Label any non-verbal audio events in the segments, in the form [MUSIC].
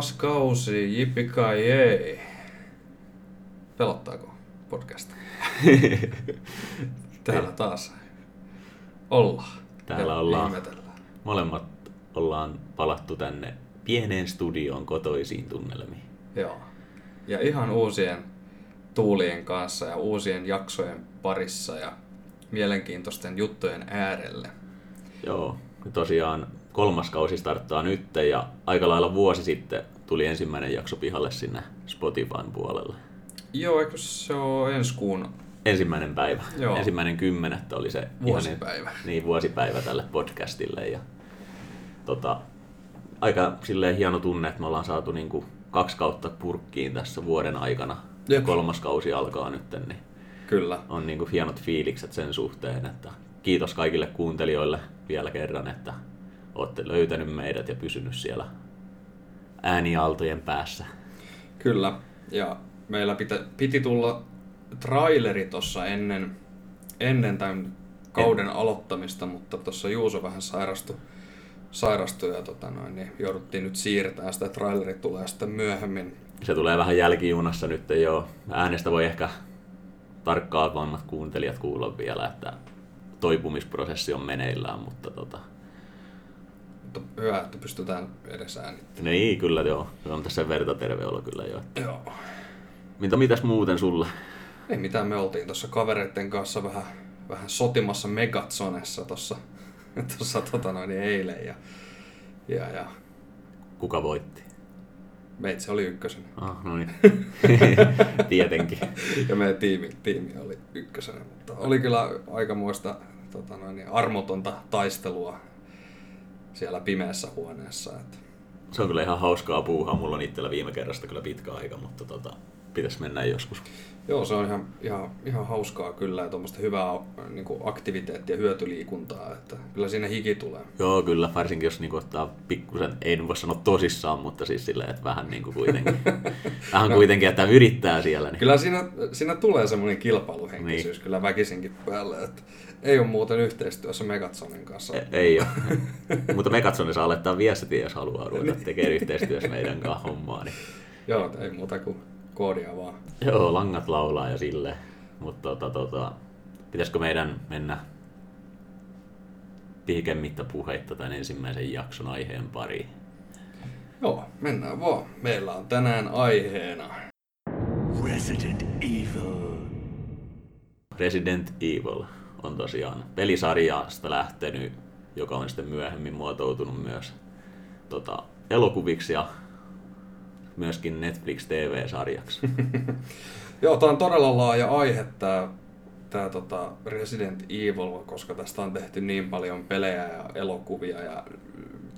Kolmas kausi, jipikai jei. Pelottaako podcast? [LAUGHS] Täällä taas ollaan. Täällä Ja ollaan. ihmetellään. Molemmat ollaan palattu tänne pieneen studioon kotoisiin tunnelmiin. Joo. Ja ihan uusien tuulien kanssa ja uusien jaksojen parissa ja mielenkiintoisten juttujen äärelle. Joo, tosiaan kolmas kausi starttaa nyt ja aika lailla vuosi sitten tuli ensimmäinen jakso pihalle sinne Spotifyn puolelle. Joo, eikö se ole ensi kuun Ensimmäinen päivä, Joo. ensimmäinen kymmenettä oli se vuosipäivä? niin, vuosipäivä tälle podcastille. Ja, tota, aika silleen hieno tunne, että me ollaan saatu niinku kaksi kautta purkkiin tässä vuoden aikana. Ja Jep. kolmas kausi alkaa nyt, niin Kyllä. on niinku hienot fiilikset sen suhteen, että kiitos kaikille kuuntelijoille vielä kerran, että olette löytänyt meidät ja pysynyt siellä äänialtojen päässä. Kyllä. Ja meillä pitä, piti tulla traileri tuossa ennen, ennen tämän kauden aloittamista, mutta tuossa Juuso vähän sairastui, sairastui ja tota noin, niin jouduttiin nyt siirtämään sitä. Traileri tulee sitten myöhemmin. Se tulee vähän jälkijunassa nyt jo. Äänestä voi ehkä tarkkaavammat kuuntelijat kuulla vielä, että toipumisprosessi on meneillään, mutta tota, Mutta hyvä, että pystytään edes äänittämään. niin kyllä joo, on tässä verta terve olo kyllä jo. Joo. Mitä, mitäs muuten sulle? Ei mitään, me oltiin tuossa kavereiden kanssa vähän, vähän sotimassa Megatsonessa tuossa [LAUGHS] tossa, tota noin, eilen. Ja, ja, ja Kuka voitti? meitsi oli ykkösen. Ah, no niin. [LAUGHS] Tietenkin. ja meidän tiimi, tiimi oli ykkösenä, mutta oli kyllä aikamoista tota noin, armotonta taistelua siellä pimeässä huoneessa. Että Se on kyllä ihan hauskaa puuhaa. Mulla on itsellä viime kerrasta kyllä pitkä aika, mutta tota, pitäisi mennä joskus. joo, se on ihan, ihan, ihan hauskaa kyllä ja tuommoista hyvää niin kuin aktiviteettia ja hyötyliikuntaa, että kyllä siinä hiki tulee. Joo, kyllä, varsinkin jos niinku ottaa pikkusen, ei nyt voi sanoa tosissaan, mutta siis silleen, että vähän niinku kuitenkin, [LAUGHS] vähän kuitenkin, että yrittää siellä. Niin. Kyllä siinä, siinä tulee semmoinen kilpailuhenkisyys Niin. kyllä väkisinkin päälle, että ei ole muuten yhteistyössä Megatsonin kanssa. E- Ei ole. [LAUGHS] mutta Megatsoni saa laittaa viestiä, jos haluaa ruveta tekemään yhteistyössä meidän kanssa hommaa. Niin. Joo, ei muuta kuin koodia vaan. Joo, langat laulaa ja sille. Mutta tota, tota, pitäisikö meidän mennä pihkemmittä puheitta tämän ensimmäisen jakson aiheen pariin? Joo, mennään vaan. Meillä on tänään aiheena Resident Evil. Resident Evil on tosiaan pelisarjasta lähtenyt, joka on sitten myöhemmin muotoutunut myös tota, elokuviksi ja myöskin Netflix TV-sarjaksi. [LAUGHS] Joo, tää on todella laaja aihe tää, tää tota Resident Evil, koska tästä on tehty niin paljon pelejä ja elokuvia ja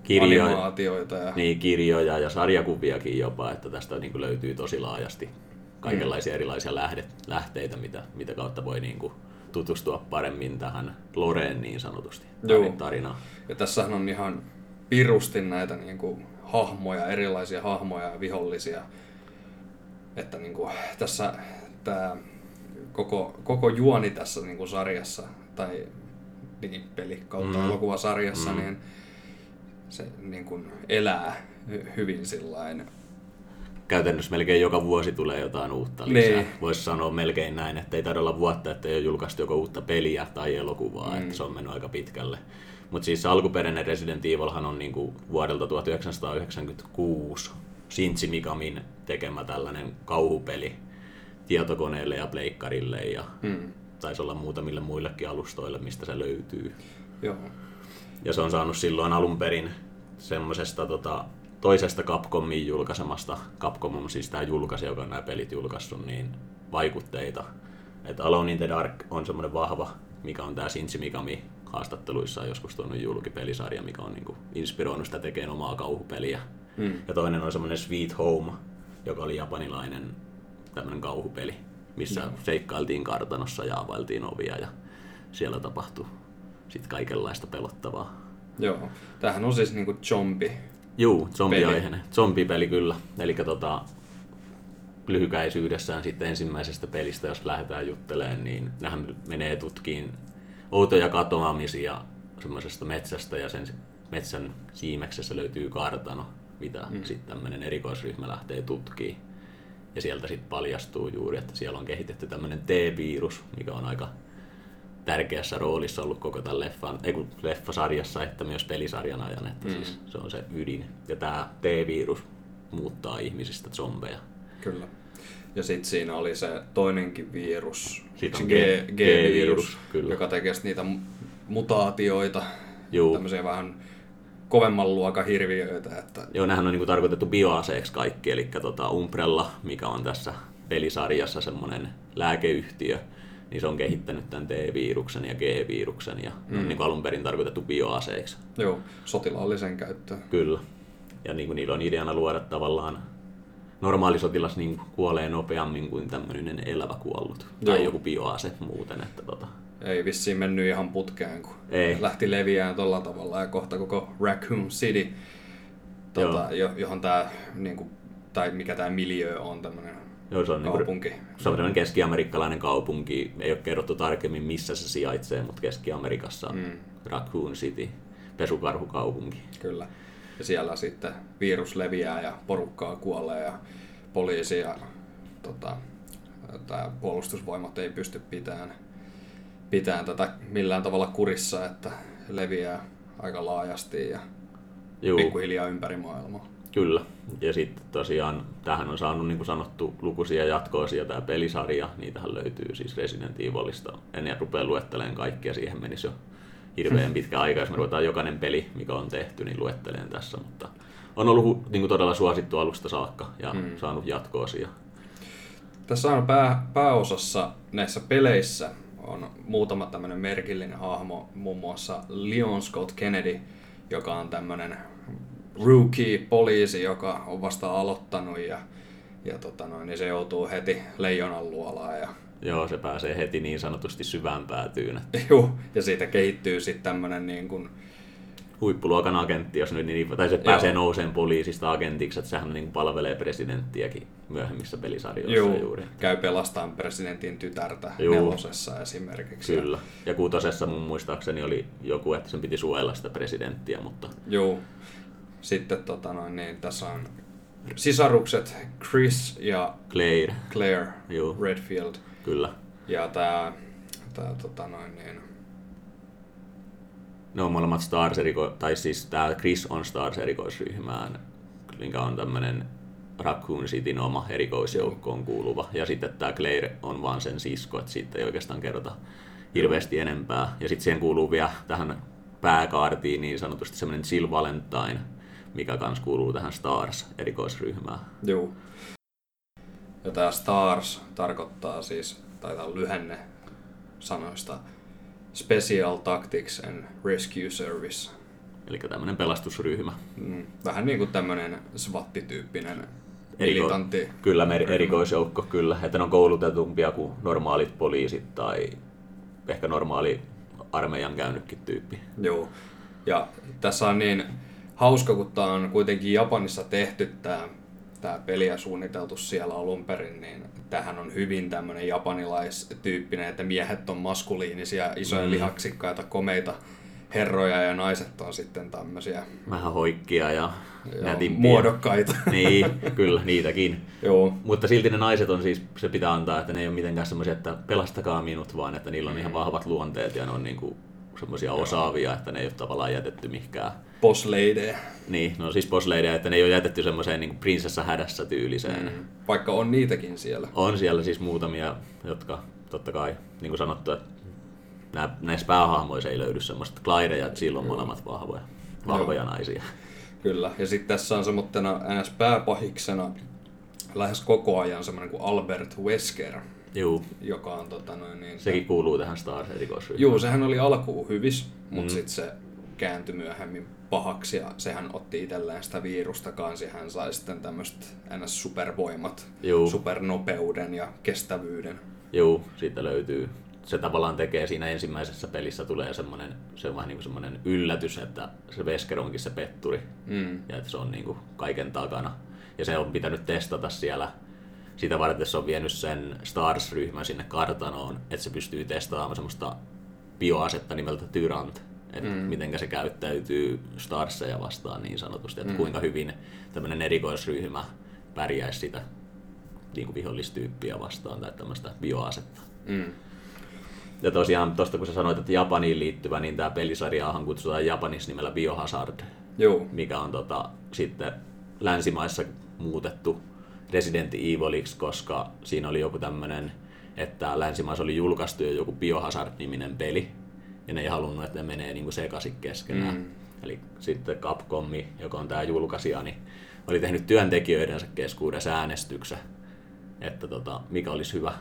Kirjoja. animaatioita. Ja... niin, kirjoja ja sarjakuviakin jopa, että tästä niin kuin löytyy tosi laajasti kaikenlaisia erilaisia lähde, lähteitä, mitä, mitä kautta voi niin kuin tutustua paremmin tähän Loreen niin sanotusti Joo. tarinaan. ja tässähän on ihan pirusti näitä niin kuin, hahmoja, erilaisia hahmoja ja vihollisia. Että niin kuin, tässä tämä koko, koko juoni tässä niin kuin, sarjassa tai niin, peli kautta Mm. elokuvasarjassa, Mm. niin se niin kuin, elää hy- hyvin sillain. Käytännössä melkein joka vuosi tulee jotain uutta lisää. Niin. Voisi sanoa melkein näin, että ei taida olla vuotta, että ei ole julkaistu joko uutta peliä tai elokuvaa, Mm. että se on mennyt aika pitkälle. Mutta siis alkuperäinen Resident Evilhan on niinku vuodelta 1996 Shinji Mikamin tekemä tällainen kauhupeli tietokoneelle ja pleikkarille ja Hmm. taisi olla muutamille muillekin alustoille, mistä se löytyy. Joo. Ja se on saanut silloin alun perin semmoisesta tota, toisesta Capcomin julkaisemasta, Capcom on siis tämä julkaisija, joka on nämä pelit julkaissut, niin vaikutteita. Että Alone in the Dark on semmoinen vahva, mikä on tämä Shinji Mikami haastatteluissa joskus tuonut julki pelisarja, mikä on niinku inspiroinut sitä tekemään omaa kauhupeliä. Hmm. Ja toinen on semmoinen Sweet Home, joka oli japanilainen tämmöinen kauhupeli, missä Joo. seikkailtiin kartanossa ja availtiin ovia ja siellä tapahtui sitten kaikenlaista pelottavaa. Joo. Tämähän on siis niinku zombi. Juu, zombiaiheinen. Zombipeli kyllä. Eli tota, lyhykäisyydessään sitten ensimmäisestä pelistä, jos lähdetään juttelemaan, niin nehän menee tutkiin outoja katoamisia semmoisesta metsästä ja sen metsän siimeksessä löytyy kartano. mitä mm. sitten tämmöinen erikoisryhmä lähtee tutkimaan. Ja sieltä sitten paljastuu juuri, että siellä on kehitetty tämmöinen T-virus, mikä on aika tärkeässä roolissa ollut koko tämän leffan, ei kun leffasarjassa, että myös pelisarjan ajan, että mm. siis se on se ydin. Ja tämä T-virus muuttaa ihmisistä zombeja. Kyllä. Ja sitten siinä oli se toinenkin virus, Sitten on G- G-virus, G-virus, kyllä. joka tekee niitä mu- mutaatioita, Juu. tämmöisiä vähän kovemman luokan hirviöitä. Että, Joo, nehän on niinku tarkoitettu bioaseeksi kaikki, eli tota Umbrella, mikä on tässä pelisarjassa semmoinen lääkeyhtiö, niin se on kehittänyt tämän T-viruksen ja G-viruksen, ja mm. on niinku alun perin tarkoitettu bioaseiksi. joo, sotilaallisen käyttöön. Kyllä. Ja niinku niillä on ideana luoda tavallaan normaali sotilas niin kuolee nopeammin kuin tämmöinen elävä kuollut. Tai Joo. joku bioase muuten. Että tota, Ei vissiin mennyt ihan putkeen, kun Ei. lähti leviään tolla tavalla ja kohta koko Raccoon City, tota, jo, johon tämä, niinku, tai mikä tämä miljö on, tämmöinen joo, se on niinku, kaupunki. se on tämmöinen keski-amerikkalainen kaupunki. Ei ole kerrottu tarkemmin, missä se sijaitsee, mutta Keski-Amerikassa on mm. Raccoon City, pesukarhukaupunki. Kyllä. Ja siellä sitten virus leviää ja porukkaa kuolee ja poliisi ja tota, tää puolustusvoimat ei pysty pitämään, pitämään tätä millään tavalla kurissa, että leviää aika laajasti ja Juu. pikkuhiljaa ympäri maailmaa. Kyllä. Ja sitten tosiaan tähän on saanut niin kuin sanottu lukuisia jatkoosia tämä pelisarja. Niitähän löytyy siis Resident Evilista. En rupea luettelemaan kaikkia, siihen menisi jo hirveän [LAUGHS] pitkä aika. Jos me ruvetaan jokainen peli, mikä on tehty, niin luettelen tässä. Mutta on ollut niin kuin todella suosittu alusta saakka ja mm. saanut jatkoosia. Tässä on pää, pääosassa näissä peleissä on muutama tämmöinen merkillinen hahmo, muun muassa Leon Scott Kennedy, joka on tämmöinen rookie-poliisi, joka on vasta aloittanut ja, ja tota noin, niin se joutuu heti leijonan luolaan. Ja, Joo, se pääsee heti niin sanotusti syvään päätyyn. [LAUGHS] juu, ja siitä kehittyy sitten tämmöinen niin kuin, Huippuluokan agentti, jos nyt niin, tai se pääsee nouseen poliisista agentiksi, että sehän niin palvelee presidenttiäkin myöhemmissä pelisarjoissa juu, juuri. käy pelastamaan presidentin tytärtä Juu. nelosessa esimerkiksi. Kyllä. Ja kuutosessa mun muistaakseni oli joku, että sen piti suojella sitä presidenttiä, mutta Joo. Sitten tota noin, niin tässä on sisarukset Chris ja Claire, Claire Joo. Redfield. kyllä. Ja tää, tää tota noin, niin, Ne on molemmat Stars tai siis tää Chris on Stars erikoisryhmään, mikä on tämmönen Raccoon Cityn oma erikoisjoukkoon kuuluva. Ja sitten tää Claire on vaan sen sisko, että siitä ei oikeastaan kerrota hirveästi enempää. Ja sitten siihen kuuluu vielä tähän pääkaartiin niin sanotusti semmoinen Jill Valentine, mikä kans kuuluu tähän Stars erikoisryhmään. juu. Ja tää Stars tarkoittaa siis, tai tää on lyhenne sanoista Special Tactics and Rescue Service. Eli tämmöinen pelastusryhmä. Mm, Vähän niin kuin tämmönen SWAT-tyyppinen Eriko- militantti. Kyllä, mer- erikoisjoukko, kyllä. Että ne on koulutetumpia kuin normaalit poliisit tai ehkä normaali armeijan käynytkin tyyppi. Joo. Ja tässä on niin hauska, kun tämä on kuitenkin Japanissa tehty tämä tämä peli ja suunniteltu siellä alun perin, niin tähän on hyvin tämmöinen japanilaistyyppinen, että miehet on maskuliinisia, isoja mm. lihaksikkaita, komeita herroja ja naiset on sitten tämmöisiä Vähän hoikkia ja joo, nätimpiä. muodokkaita. [LAUGHS] Niin, kyllä, niitäkin. joo, Mutta silti ne naiset on siis, se pitää antaa, että ne ei ole mitenkään semmoisia, että pelastakaa minut, vaan että niillä on ihan vahvat luonteet ja ne on niinku semmoisia osaavia, että ne ei ole tavallaan jätetty mihinkään. lady. Niin, no siis bossleideja, että ne ei ole jätetty semmoiseen niin prinsessa hädässä tyyliseen. Mm. Vaikka on niitäkin siellä. On siellä siis muutamia, jotka totta kai, niin kuin sanottu, että nää, näissä päähahmoissa ei löydy semmoista Clyde ja Jill on molemmat vahvoja, vahvoja naisia. Kyllä, ja sitten tässä on semmoittena ns. pääpahiksena lähes koko ajan semmoinen kuin Albert Wesker, Juu, joka on tota noin niin... sekin kuuluu tähän Stars erikoisryhmään. Juu, sehän oli alkuun hyvis, mutta Mm. sitten se kääntyi myöhemmin pahaksi ja sehän otti itselleen sitä virusta kanssa ja hän sai sitten tämmöiset ns. supervoimat, Juu. supernopeuden ja kestävyyden. Juu, siitä löytyy. Se tavallaan tekee siinä ensimmäisessä pelissä tulee semmoinen, se on vähän niin kuin semmoinen yllätys, että se Vesker onkin se petturi Mm. ja että se on niin kuin kaiken takana. Ja se on pitänyt testata siellä sitä varten se on vienyt sen Stars-ryhmän sinne kartanoon, että se pystyy testaamaan semmoista bioasetta nimeltä Tyrant. että mm. miten se käyttäytyy Starseja vastaan niin sanotusti, että mm. kuinka hyvin tämmöinen erikoisryhmä pärjäisi sitä niin kuin vihollistyyppiä vastaan tai tämmöistä bioasetta. Mm. Ja tosiaan tuosta kun sä sanoit, että Japaniin liittyvä, niin tämä pelisarjaahan kutsutaan Japanissa nimellä Biohazard, Joo. mikä on tota, sitten länsimaissa muutettu Resident Eviliksi, koska siinä oli joku tämmöinen, että länsimaissa oli julkaistu jo joku Biohazard-niminen peli, ja ne ei halunnut, että ne menee niinku sekaisin keskenään. Mm. Eli sitten Capcomi, joka on tämä julkaisija, niin oli tehnyt työntekijöidensä keskuudessa äänestyksen, että tota, mikä olisi hyvä,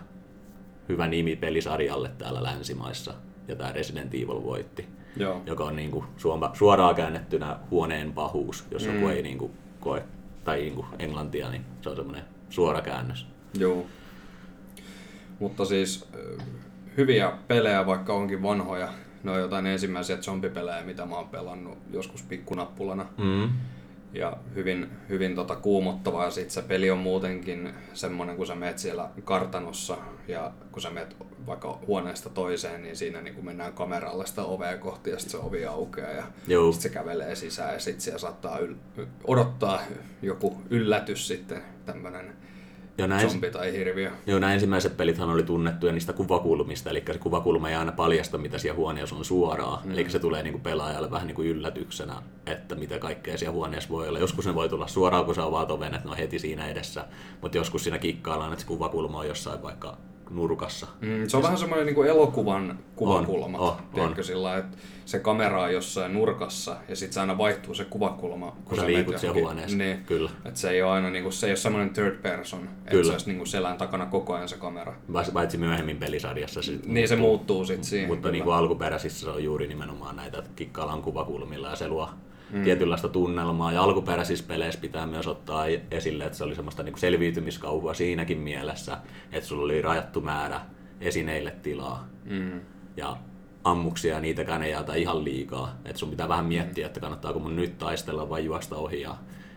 hyvä nimi pelisarjalle täällä länsimaissa. Ja tämä Resident Evil voitti, Joo. joka on niinku suoraan käännettynä huoneen pahuus, jos mm. joku ei niinku koe, tai niinku englantia, niin se on semmoinen suora käännös. Joo. Mutta siis hyviä pelejä, vaikka onkin vanhoja. Ne on jotain ensimmäisiä zombipelejä, mitä mä oon pelannut joskus pikkunappulana. Mm ja hyvin, hyvin tota kuumottavaa. Ja sitten se peli on muutenkin semmoinen, kun sä meet siellä kartanossa ja kun sä meet vaikka huoneesta toiseen, niin siinä niin kun mennään kameralle sitä ovea kohti ja sitten se ovi aukeaa ja sitten se kävelee sisään ja sitten siellä saattaa yl- odottaa joku yllätys sitten, tämmöinen Joo, näin, zombi tai hirviö. Joo, nämä ensimmäiset pelithan oli tunnettuja niistä kuvakulmista, eli se kuvakulma ei aina paljasta, mitä siellä huoneessa on suoraan. Mm. Eli se tulee niin kuin pelaajalle vähän niin kuin yllätyksenä, että mitä kaikkea siellä huoneessa voi olla. Joskus ne voi tulla suoraan, kun sä avaat oven, että ne on heti siinä edessä, mutta joskus siinä kikkaillaan, että se kuvakulma on jossain vaikka nurkassa. Mm, se on vähän semmoinen niin kuin elokuvan kuvakulma, on, on, on. Sillä, että se kamera on jossain nurkassa ja sitten se aina vaihtuu se kuvakulma. Kun, kun sä liikut siellä huoneessa. Niin, Kyllä. Että se ei ole aina niin kuin, se ei ole semmoinen third person, että se olisi niin kuin selän takana koko ajan se kamera. Paitsi myöhemmin pelisarjassa se Niin muuttuu. se muuttuu sitten siihen. Mutta niin kuin alkuperäisissä se on juuri nimenomaan näitä kikkaillaan kuvakulmilla ja se luo mm. tietynlaista tunnelmaa. Ja alkuperäisissä peleissä pitää myös ottaa esille, että se oli semmoista niin selviytymiskauhua siinäkin mielessä, että sulla oli rajattu määrä esineille tilaa. Mm. Ja ammuksia niitäkään ei jäätä ihan liikaa. Että sun pitää vähän miettiä, että kannattaako mun nyt taistella vai juosta ohi. Ja,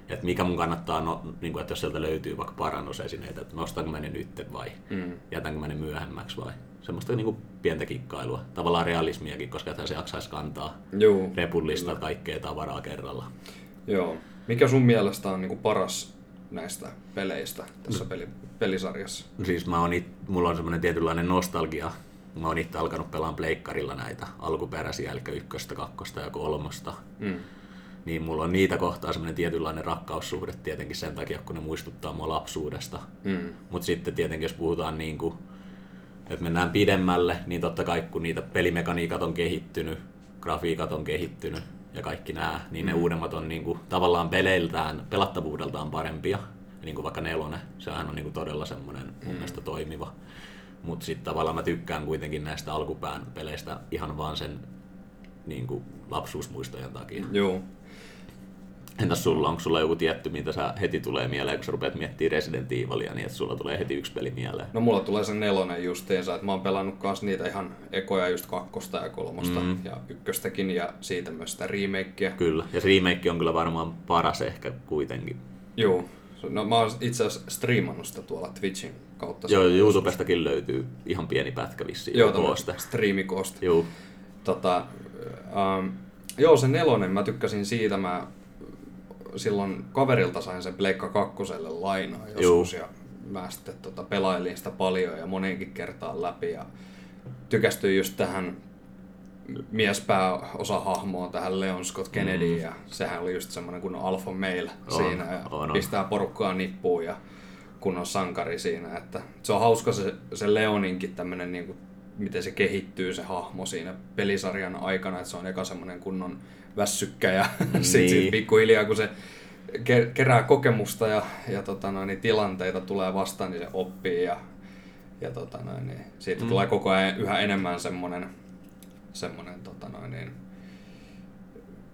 että mikä mun kannattaa, no, niin kuin, että jos sieltä löytyy vaikka parannusesineitä, että nostanko mä ne nyt vai mm. jätänkö mä ne myöhemmäksi vai semmoista niin kuin pientä kikkailua. Tavallaan realismiakin, koska että se jaksaisi kantaa Joo, repullista kyllä. kaikkea tavaraa kerralla. Joo. Mikä sun mielestä on niin kuin paras näistä peleistä tässä peli, pelisarjassa? Siis mä oon it, mulla on semmoinen tietynlainen nostalgia. Mä oon itse alkanut pelaamaan pleikkarilla näitä alkuperäisiä, eli ykköstä, kakkosta ja kolmosta. Mm. Niin mulla on niitä kohtaa semmoinen tietynlainen rakkaussuhde tietenkin sen takia, kun ne muistuttaa mua lapsuudesta. Mm. Mutta sitten tietenkin, jos puhutaan niin kuin että mennään pidemmälle, niin totta kai kun niitä pelimekaniikat on kehittynyt, grafiikat on kehittynyt ja kaikki nämä, niin ne mm. uudemmat on niin kuin, tavallaan peleiltään, pelattavuudeltaan parempia. Niin kuin vaikka nelonen, sehän on niin kuin todella semmoinen mun mm. mielestä toimiva. Mutta sitten tavallaan mä tykkään kuitenkin näistä alkupään peleistä ihan vaan sen niin kuin lapsuusmuistojen takia. Joo. Entäs sulla, onko sulla joku tietty, mitä sä heti tulee mieleen, kun sä rupeat miettimään Resident Evilia, niin että sulla tulee heti yksi peli mieleen? No mulla tulee se nelonen justiinsa, että mä oon pelannut kans niitä ihan ekoja just kakkosta ja kolmosta mm. ja ykköstäkin ja siitä myös sitä remakea. Kyllä, ja se remake on kyllä varmaan paras ehkä kuitenkin. Joo, no mä oon itse asiassa striimannut sitä tuolla Twitchin kautta. Joo, YouTubestakin löytyy ihan pieni pätkä vissiin Joo, kooste. striimikooste. Joo. Tota, um, joo, se nelonen, mä tykkäsin siitä, mä silloin kaverilta sain sen Pleikka kakkoselle lainaa joskus Juu. ja mä sitten tota, pelailin sitä paljon ja monenkin kertaan läpi ja tykästyin just tähän miespääosahahmoon tähän Leon Scott Kennedy mm. ja sehän oli just semmoinen kun alfa male on, siinä ja on, on. pistää porukkaa nippuun ja kun on sankari siinä. Että se on hauska se, se Leoninkin tämmöinen niin kuin, miten se kehittyy se hahmo siinä pelisarjan aikana, että se on eka semmoinen kunnon väsykkä ja [LAUGHS] niin. sitten sit pikkuhiljaa kun se kerää kokemusta ja, ja tota noin, niin tilanteita tulee vastaan, niin se oppii ja, ja tota noin, niin siitä mm. tulee koko ajan yhä enemmän semmoinen, semmoinen tota noin, niin,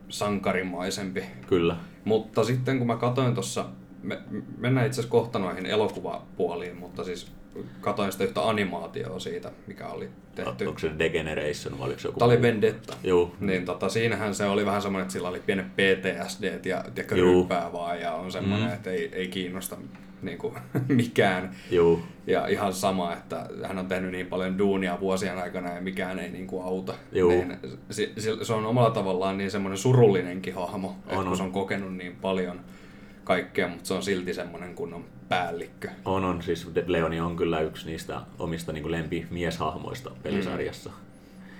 sankarimaisempi. Kyllä. Mutta sitten kun mä katsoin tuossa, me, mennään itse asiassa kohta noihin elokuvapuoliin, mutta siis katoin sitä yhtä animaatioa siitä, mikä oli tehty. Onko se Degeneration vai oliko se joku Tämä oli Vendetta. Joo. Niin tota, siinähän se oli vähän semmoinen, että sillä oli pienet PTSD ja, ja ryppää vaan ja on semmoinen, mm. että ei, ei kiinnosta niin kuin, [LAUGHS] mikään. Juu, Ja ihan sama, että hän on tehnyt niin paljon duunia vuosien aikana ja mikään ei niin kuin auta. Juu. Niin se, se, on omalla tavallaan niin semmoinen surullinenkin hahmo, että On, kun on. se on kokenut niin paljon kaikkea, mutta se on silti semmoinen kunnon päällikkö. on, on. Siis Leoni on kyllä yksi niistä omista niin lempimieshahmoista pelisarjassa.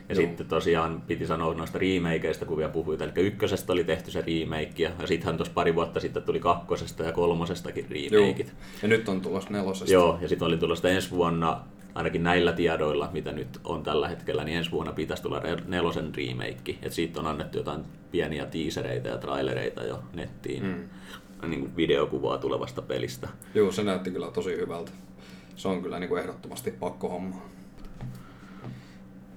Ja Juu. sitten tosiaan piti sanoa noista remakeista, kun vielä puhuit. Eli ykkösestä oli tehty se remake, ja sittenhän tuossa pari vuotta sitten tuli kakkosesta ja kolmosestakin remakeit. Ja nyt on tulossa nelosesta. Joo, ja sitten oli tulossa ensi vuonna, ainakin näillä tiedoilla, mitä nyt on tällä hetkellä, niin ensi vuonna pitäisi tulla nelosen remake. Et siitä on annettu jotain pieniä teasereita ja trailereita jo nettiin. Mm. Niin kuin videokuvaa tulevasta pelistä. Joo, se näytti kyllä tosi hyvältä. Se on kyllä niin kuin ehdottomasti pakko homma.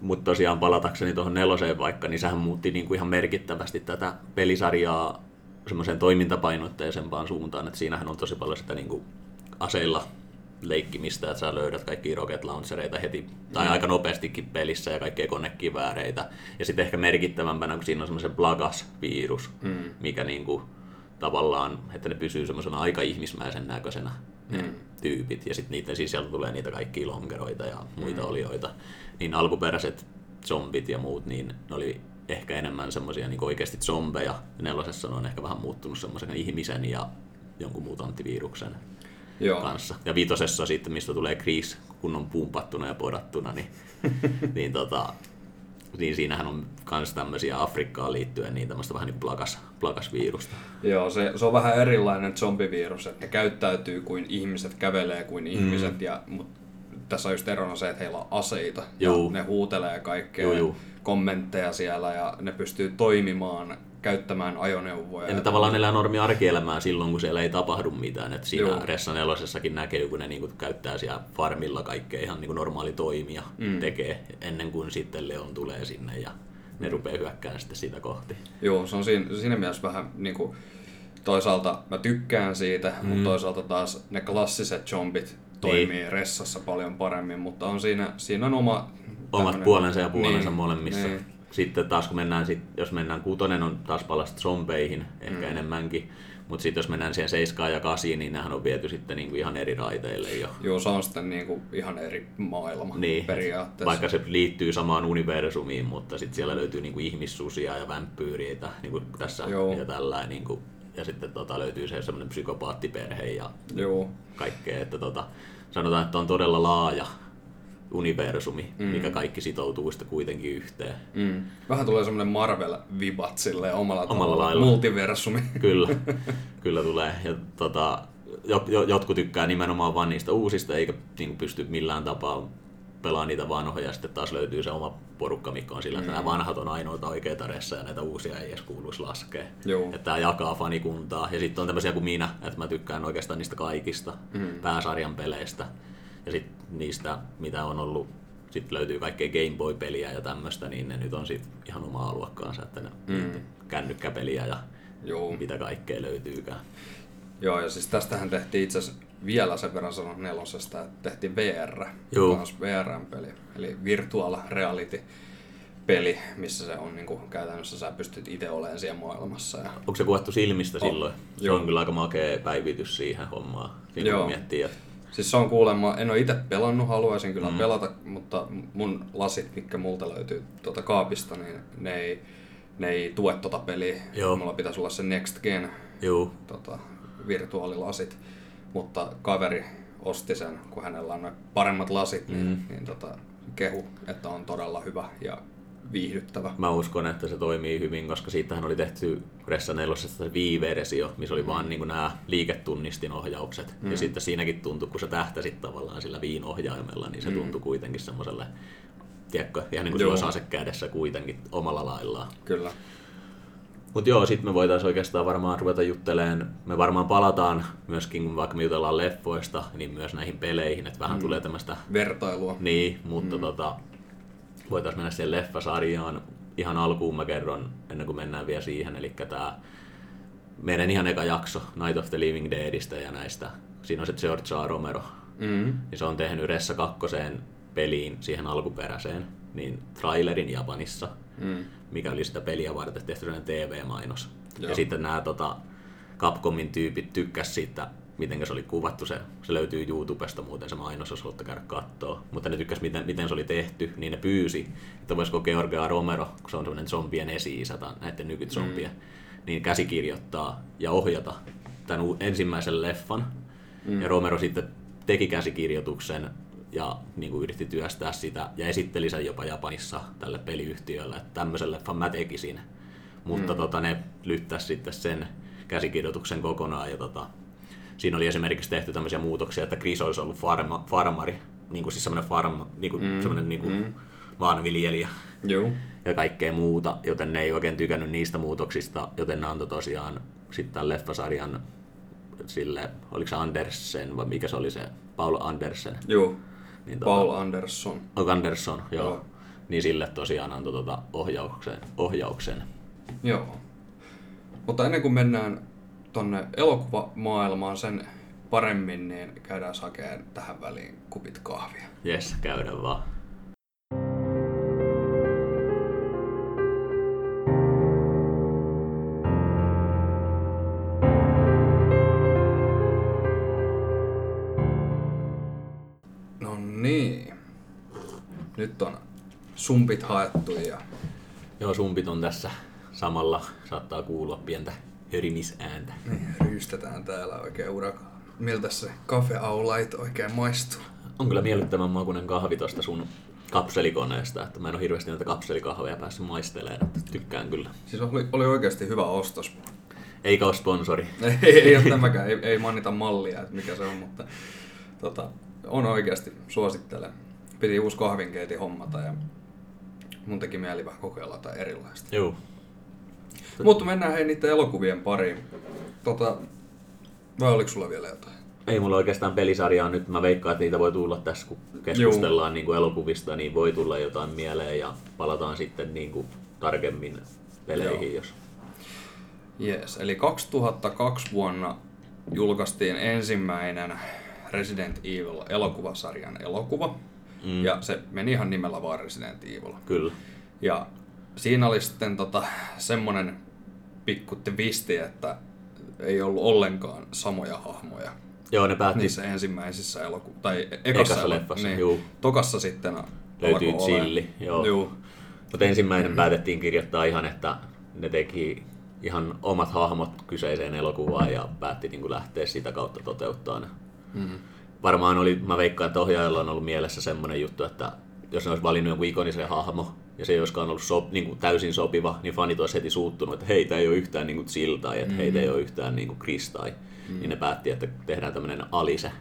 Mutta tosiaan palatakseni tuohon neloseen vaikka, niin sehän muutti niin kuin ihan merkittävästi tätä pelisarjaa semmoiseen toimintapainotteisempaan suuntaan, että siinähän on tosi paljon sitä niin kuin aseilla leikkimistä, että sä löydät kaikki rocket launchereita heti, tai aika nopeastikin pelissä ja kaikkea konekivääreitä. Ja sitten ehkä merkittävämpänä, kun siinä on semmoisen Plagas-virus, mm. mikä niin kuin, tavallaan, että ne pysyy semmoisena aika ihmismäisen näköisenä ne tyypit, ja sitten niiden sisällä tulee niitä kaikkia lonkeroita ja muita mm. olioita. Niin alkuperäiset zombit ja muut, niin ne oli ehkä enemmän semmoisia niin oikeasti zombeja. Nelosessa ne on ehkä vähän muuttunut semmoisen ihmisen ja jonkun mutanttiviruksen Joo. kanssa. Ja viitosessa sitten, mistä tulee Chris, kun on pumpattuna ja podattuna, niin, [LAUGHS] niin, tota, niin siinähän on myös tämmöisiä Afrikkaan liittyen niin tämmöistä vähän niin plakas, plakasvirusta. Joo, se, se on vähän erilainen zombivirus, että ne käyttäytyy kuin ihmiset, kävelee kuin ihmiset, ja, mutta tässä on just erona se, että heillä on aseita, Juu. ja ne huutelee kaikkea, Juu, juu. kommentteja siellä, ja ne pystyy toimimaan, käyttämään ajoneuvoja. Ja ne tavallaan elää normi arkielämää silloin, kun siellä ei tapahdu mitään. Et siinä Joo. Ressa nelosessakin näkee, kun ne niinku käyttää siellä farmilla kaikkea ihan niinku normaali toimia mm. tekee, ennen kuin sitten Leon tulee sinne ja ne mm. rupeaa hyökkäämään sitten sitä kohti. Joo, se on siinä, siinä mielessä vähän niin kuin, toisaalta mä tykkään siitä, mm. mutta toisaalta taas ne klassiset zombit toimii Niin. ressassa paljon paremmin, mutta on siinä, siinä on oma... Omat tämmönen- puolensa ja puolensa niin, molemmissa. Niin. Sitten taas kun mennään, sit, jos mennään kuutonen on taas palasta zombeihin, ehkä mm. enemmänkin. Mutta sitten jos mennään siihen 7 ja 8, niin nehän on viety sitten niinku ihan eri raiteille jo. Joo, se on sitten niin kuin ihan eri maailma Niin, periaatteessa. vaikka se liittyy samaan universumiin, mutta sitten siellä löytyy niinku ihmissusia ja vampyyriitä niinku tässä Joo. ja tällä. Niinku, ja sitten tota, löytyy se semmoinen psykopaattiperhe ja Joo, kaikkea. Että tota, sanotaan, että on todella laaja universumi, mm. mikä kaikki sitoutuu sitten kuitenkin yhteen. mm. vähän tulee semmoinen Marvel-vibat silleen omalla, Omalla tavalla. lailla. Multiversumi. Kyllä, [LAUGHS] kyllä tulee. Ja tota, jo, jo, jotkut tykkää nimenomaan vaan niistä uusista, eikä niin pysty millään tapaa pelaa niitä vanhoja, sitten taas löytyy se oma porukka, mikä on sillä, että mm. nämä vanhat on ainoita oikeita ressa ja näitä uusia ei edes kuuluisi laskea. Joo. Että tämä jakaa fanikuntaa. Ja sitten on tämmöisiä kuin minä, että mä tykkään oikeastaan niistä kaikista mm. pääsarjan peleistä. Ja sitten niistä, mitä on ollut, sitten löytyy kaikkea Game Boy-peliä ja tämmöistä, niin ne nyt on sitten ihan oma aluekkaansa, että ne mm. kännykkäpeliä ja Joo. mitä kaikkea löytyykään. Joo, ja siis tästähän tehtiin itse asiassa vielä sen verran sanon nelosesta, että tehtiin VR, Joo. VR-peli, eli virtual reality peli, missä se on niin kuin, käytännössä sä pystyt itse olemaan siellä maailmassa. Ja, Onko se kuvattu silmistä On. silloin? Se Joo. on kyllä aika makea päivitys siihen hommaan. Siinä Joo. miettii, että siis se on kuulemma, en ole itse pelannut, haluaisin kyllä Mm. pelata, mutta mun lasit, mitkä multa löytyy tuota kaapista, niin ne ei, ne ei tue tota peliä. Joo. Mulla pitäisi olla se Next Gen juu, tota, virtuaalilasit, mutta kaveri osti sen, kun hänellä on paremmat lasit, niin, Mm. niin tota, kehu, että on todella hyvä ja viihdyttävä. mä uskon, että se toimii hyvin, koska siitähän oli tehty Ressa 4 se Wii-versio, missä oli vaan niin nämä liiketunnistinohjaukset. Mm. Ja sitten siinäkin tuntui, kun sä tähtäsit tavallaan sillä Wiin ohjaimella, niin se mm. tuntui kuitenkin semmoiselle, tiedätkö, ihan niin kuin sulla Joo. on ase kädessä kuitenkin omalla laillaan. Kyllä. Mutta joo, sitten me voitaisiin oikeastaan varmaan ruveta jutteleen. Me varmaan palataan myöskin, kun vaikka me jutellaan leffoista, niin myös näihin peleihin, että vähän mm. tulee tämmöistä Vertailua. niin, mutta mm. tota, voitaisiin mennä siihen leffasarjaan. Ihan alkuun mä kerron, ennen kuin mennään vielä siihen, eli tämä meidän ihan eka jakso Night of the Living Deadistä ja näistä. Siinä on se George A. Romero. Mm. Niin se on tehnyt Ressa kakkoseen peliin, siihen alkuperäiseen, niin trailerin Japanissa, Mm. mikä oli sitä peliä varten tehty TV-mainos. Joo. Ja sitten nämä tota, Capcomin tyypit tykkäs siitä miten se oli kuvattu. Se, se löytyy YouTubesta muuten se mainos, jos haluatte käydä katsoa. Mutta ne tykkäs, miten, miten se oli tehty, niin ne pyysi, että voisiko George A. Romero, kun se on semmoinen zombien tai näiden nykyzombien, mm. niin käsikirjoittaa ja ohjata tämän ensimmäisen leffan. Mm. Ja Romero sitten teki käsikirjoituksen ja niin kuin yritti työstää sitä ja esitteli sen jopa Japanissa tälle peliyhtiölle, että tämmöisen leffan mä tekisin. Mutta mm. tota, ne lyttäisi sitten sen käsikirjoituksen kokonaan ja tota, siinä oli esimerkiksi tehty tämmöisiä muutoksia, että Chris olisi ollut farma, farmari, niin kuin siis semmoinen, farm, niin kuin, mm. semmoinen niin kuin mm. maanviljelijä Joo. ja kaikkea muuta, joten ne ei oikein tykännyt niistä muutoksista, joten ne antoi tosiaan sitten tämän leffasarjan sille, oliko se Andersen vai mikä se oli se, Paul Andersen, Joo. Niin Paul Anderson. Oh, Anderson, joo. Joo. Niin sille tosiaan antoi tota ohjauksen, ohjauksen. Joo. Mutta ennen kuin mennään tonne elokuvamaailmaan sen paremmin, niin käydään sakeen tähän väliin kupit kahvia. Jes, käydään vaan. No niin. Nyt on sumpit haettu ja Joo, sumpit on tässä samalla. Saattaa kuulua pientä hörimisääntä. niin, ryystetään täällä oikein urakaa. Miltä se Cafe Au Light oikein maistuu? On kyllä miellyttävän makuinen kahvi tosta sun kapselikoneesta, että mä en ole hirveästi näitä kapselikahveja päässyt maistelemaan, että tykkään kyllä. Siis oli, oli oikeasti hyvä ostos. Eikä ole sponsori. [LAUGHS] ei, ei ole tämäkään, ei, ei mainita mallia, että mikä se on, mutta tota, on oikeasti, suosittelen. Piti uusi kahvinkeiti hommata ja mun teki mieli vähän kokeilla jotain erilaista. Joo. Mutta mennään hei niiden elokuvien pariin. Tota, vai oliko sulla vielä jotain? Ei mulla oikeastaan pelisarjaa nyt. Mä veikkaan, että niitä voi tulla tässä, kun keskustellaan niin kuin elokuvista, niin voi tulla jotain mieleen ja palataan sitten niin kuin tarkemmin peleihin, Joo. jos... Jees, eli 2002 vuonna julkaistiin ensimmäinen Resident Evil elokuvasarjan elokuva. Mm. Ja se meni ihan nimellä vaan Resident Evil. Kyllä. Ja siinä oli sitten tota, semmonen pikku twisti, että ei ollut ollenkaan samoja hahmoja Joo, ne päätti niissä ensimmäisissä eloku- tai ekassa, Ekassa leffassa, niin, juu. Tokassa sitten Löytyy chilli, joo. Juu. Mutta ensimmäinen päätettiin kirjoittaa ihan, että ne teki ihan omat hahmot kyseiseen elokuvaan ja päätti niin kuin lähteä sitä kautta toteuttaa ne. Mm-hmm. Varmaan oli, mä veikkaan, että ohjaajalla on ollut mielessä semmoinen juttu, että jos ne olisi valinnut jonkun ikonisen hahmo ja se ei olisikaan ollut sop, niin kuin täysin sopiva, niin fanit olisi heti suuttunut, että heitä ei ole yhtään niin kuin Jill tai että heitä ei ole yhtään niin kuin Chris tai, mm. niin ne päätti, että tehdään tämmöinen Alice,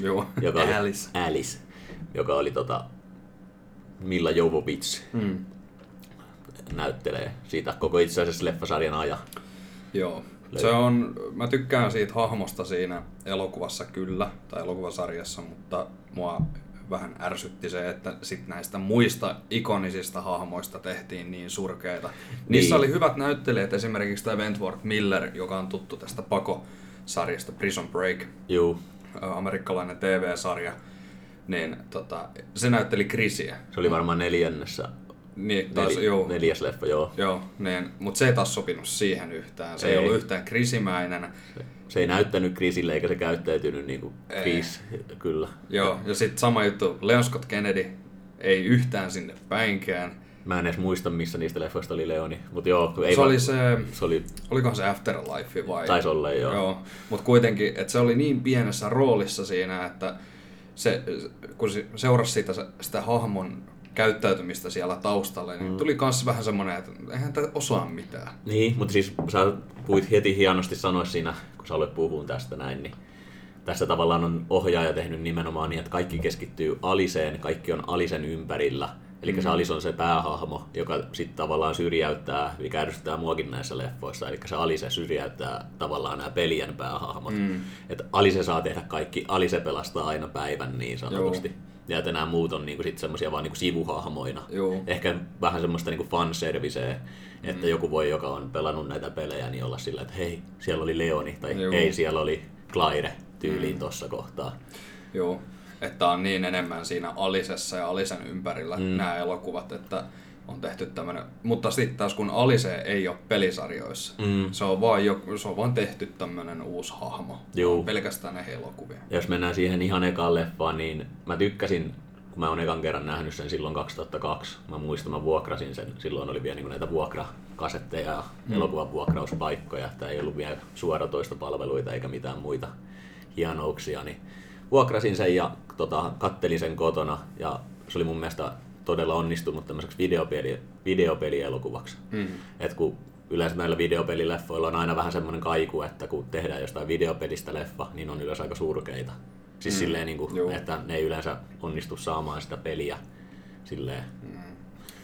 Joo, [LAUGHS] joka oli, Alice. Alice, joka oli tota, Milla Jovovich Mm. näyttelee siitä koko itse asiassa leffasarjan ajan. Joo. Se on, mä tykkään siitä hahmosta siinä elokuvassa kyllä, tai elokuvasarjassa, mutta mua vähän ärsytti se, että sit näistä muista ikonisista hahmoista tehtiin niin surkeita. Niissä Niin. oli hyvät näyttelijät, esimerkiksi tämä Wentworth Miller, joka on tuttu tästä Pako-sarjasta Prison Break, Juu, amerikkalainen TV-sarja, niin tota, se näytteli Chrisiä. se oli varmaan neljännessä, Niin, taas, neli, joo, neljäs leffa, joo. Joo, niin, mutta se ei taas sopinut siihen yhtään. Se ei, Ei. ollut yhtään krisimäinen. Se ei näyttänyt Chrisille eikä se käyttäytynyt niin kuin Ei. Chris, kyllä. Joo, ja sitten sama juttu, Leon Scott Kennedy ei yhtään sinne päinkään. Mä en edes muista, missä niistä leffoista oli Leoni, mutta joo, ei Se va- oli se, se oli, olikohan se Afterlife vai? taisi olla joo. Joo, mutta kuitenkin, että se oli niin pienessä roolissa siinä, että se, kun se seurasi sitä, sitä hahmon käyttäytymistä siellä taustalla, niin mm. tuli myös vähän semmoinen, että eihän tämä osaa mitään. Niin, mutta siis sä puhuit heti hienosti sanoa siinä, kun sä aloit puhua tästä näin, niin tässä tavallaan on ohjaaja tehnyt nimenomaan niin, että kaikki keskittyy Aliseen, kaikki on Alisen ympärillä. Eli mm. se Alice on se päähahmo, joka sitten tavallaan syrjäyttää, mikä ärsyttää muakin näissä leffoissa. Eli se Alice syrjäyttää tavallaan nämä pelien päähahmot. Mm. Että Alice saa tehdä kaikki, Alice pelastaa aina päivän niin sanotusti. Joo. Ja että nämä muut on niinku sit semmoisia vaan niinku sivuhahmoina. Joo. Ehkä vähän semmoista niinku fanserviceä, että mm. joku voi, joka on pelannut näitä pelejä, niin olla sillä, että hei, siellä oli Leoni, tai Joo. hei, siellä oli Claire tyyliin mm. tossa kohtaa. Joo, että on niin enemmän siinä Alisessa ja Alisen ympärillä mm. nämä elokuvat, että on tehty tämmönen, mutta sitten taas kun Alice ei ole pelisarjoissa, Mm. se, on vaan jo, se on vaan tehty tämmönen uusi hahmo. Juu. Pelkästään ne elokuvia. Ja jos mennään siihen ihan ekaan leffaan, niin mä tykkäsin, kun mä oon ekan kerran nähnyt sen silloin 2002. Mä muistan, mä vuokrasin sen. Silloin oli vielä niin näitä vuokrakasetteja ja mm. elokuvan vuokrauspaikkoja. Että ei ollut vielä suoratoistopalveluita eikä mitään muita hienouksia. Niin vuokrasin sen ja tota, kattelin sen kotona. Ja se oli mun mielestä todella onnistunut tämmöiseksi videopeli, videopelielokuvaksi. Mm. Et kun yleensä näillä videopelileffoilla on aina vähän semmoinen kaiku, että kun tehdään jostain videopelistä leffa, niin on yleensä aika surkeita. Siis mm. silleen, niin kuin, että ne ei yleensä onnistu saamaan sitä peliä silleen.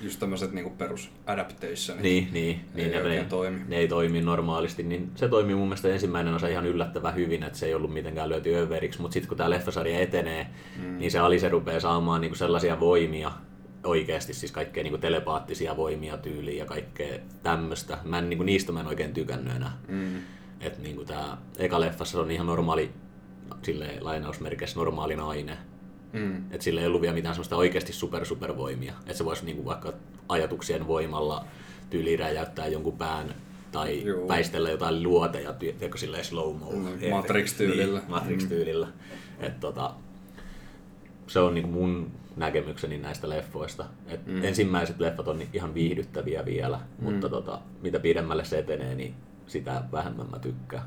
Just tämmöiset niinku perus adaptationit. Niin, niin, niin Ei ne, ne, toimi. ne ei toimi normaalisti, niin se toimii mun mielestä ensimmäinen osa ihan yllättävän hyvin, että se ei ollut mitenkään lyöty överiksi, mutta sitten kun tämä leffasarja etenee, mm. niin se Alice rupeaa saamaan niinku sellaisia voimia, oikeasti siis kaikkea niinku telepaattisia voimia tyyliin ja kaikkea tämmöistä. Mä en, niinku, niistä mä en oikein tykännyt enää. Mm. Että niinku tää eka leffassa on ihan normaali, silleen lainausmerkeissä normaali nainen. Mm. Että sillä ei ollut vielä mitään semmoista oikeasti super supervoimia. Että se voisi niinku vaikka ajatuksien voimalla tyyli räjäyttää jonkun pään tai. Juu. väistellä jotain luoteja, tiedätkö silleen slow mo Mm, Matrix-tyylillä. Niin, Matrix-tyylillä. Mm. Et tota, se on niinku mun näkemykseni näistä leffoista. Et mm. Ensimmäiset leffat on ihan viihdyttäviä vielä, mm. mutta tota, mitä pidemmälle se etenee, niin sitä vähemmän mä tykkään.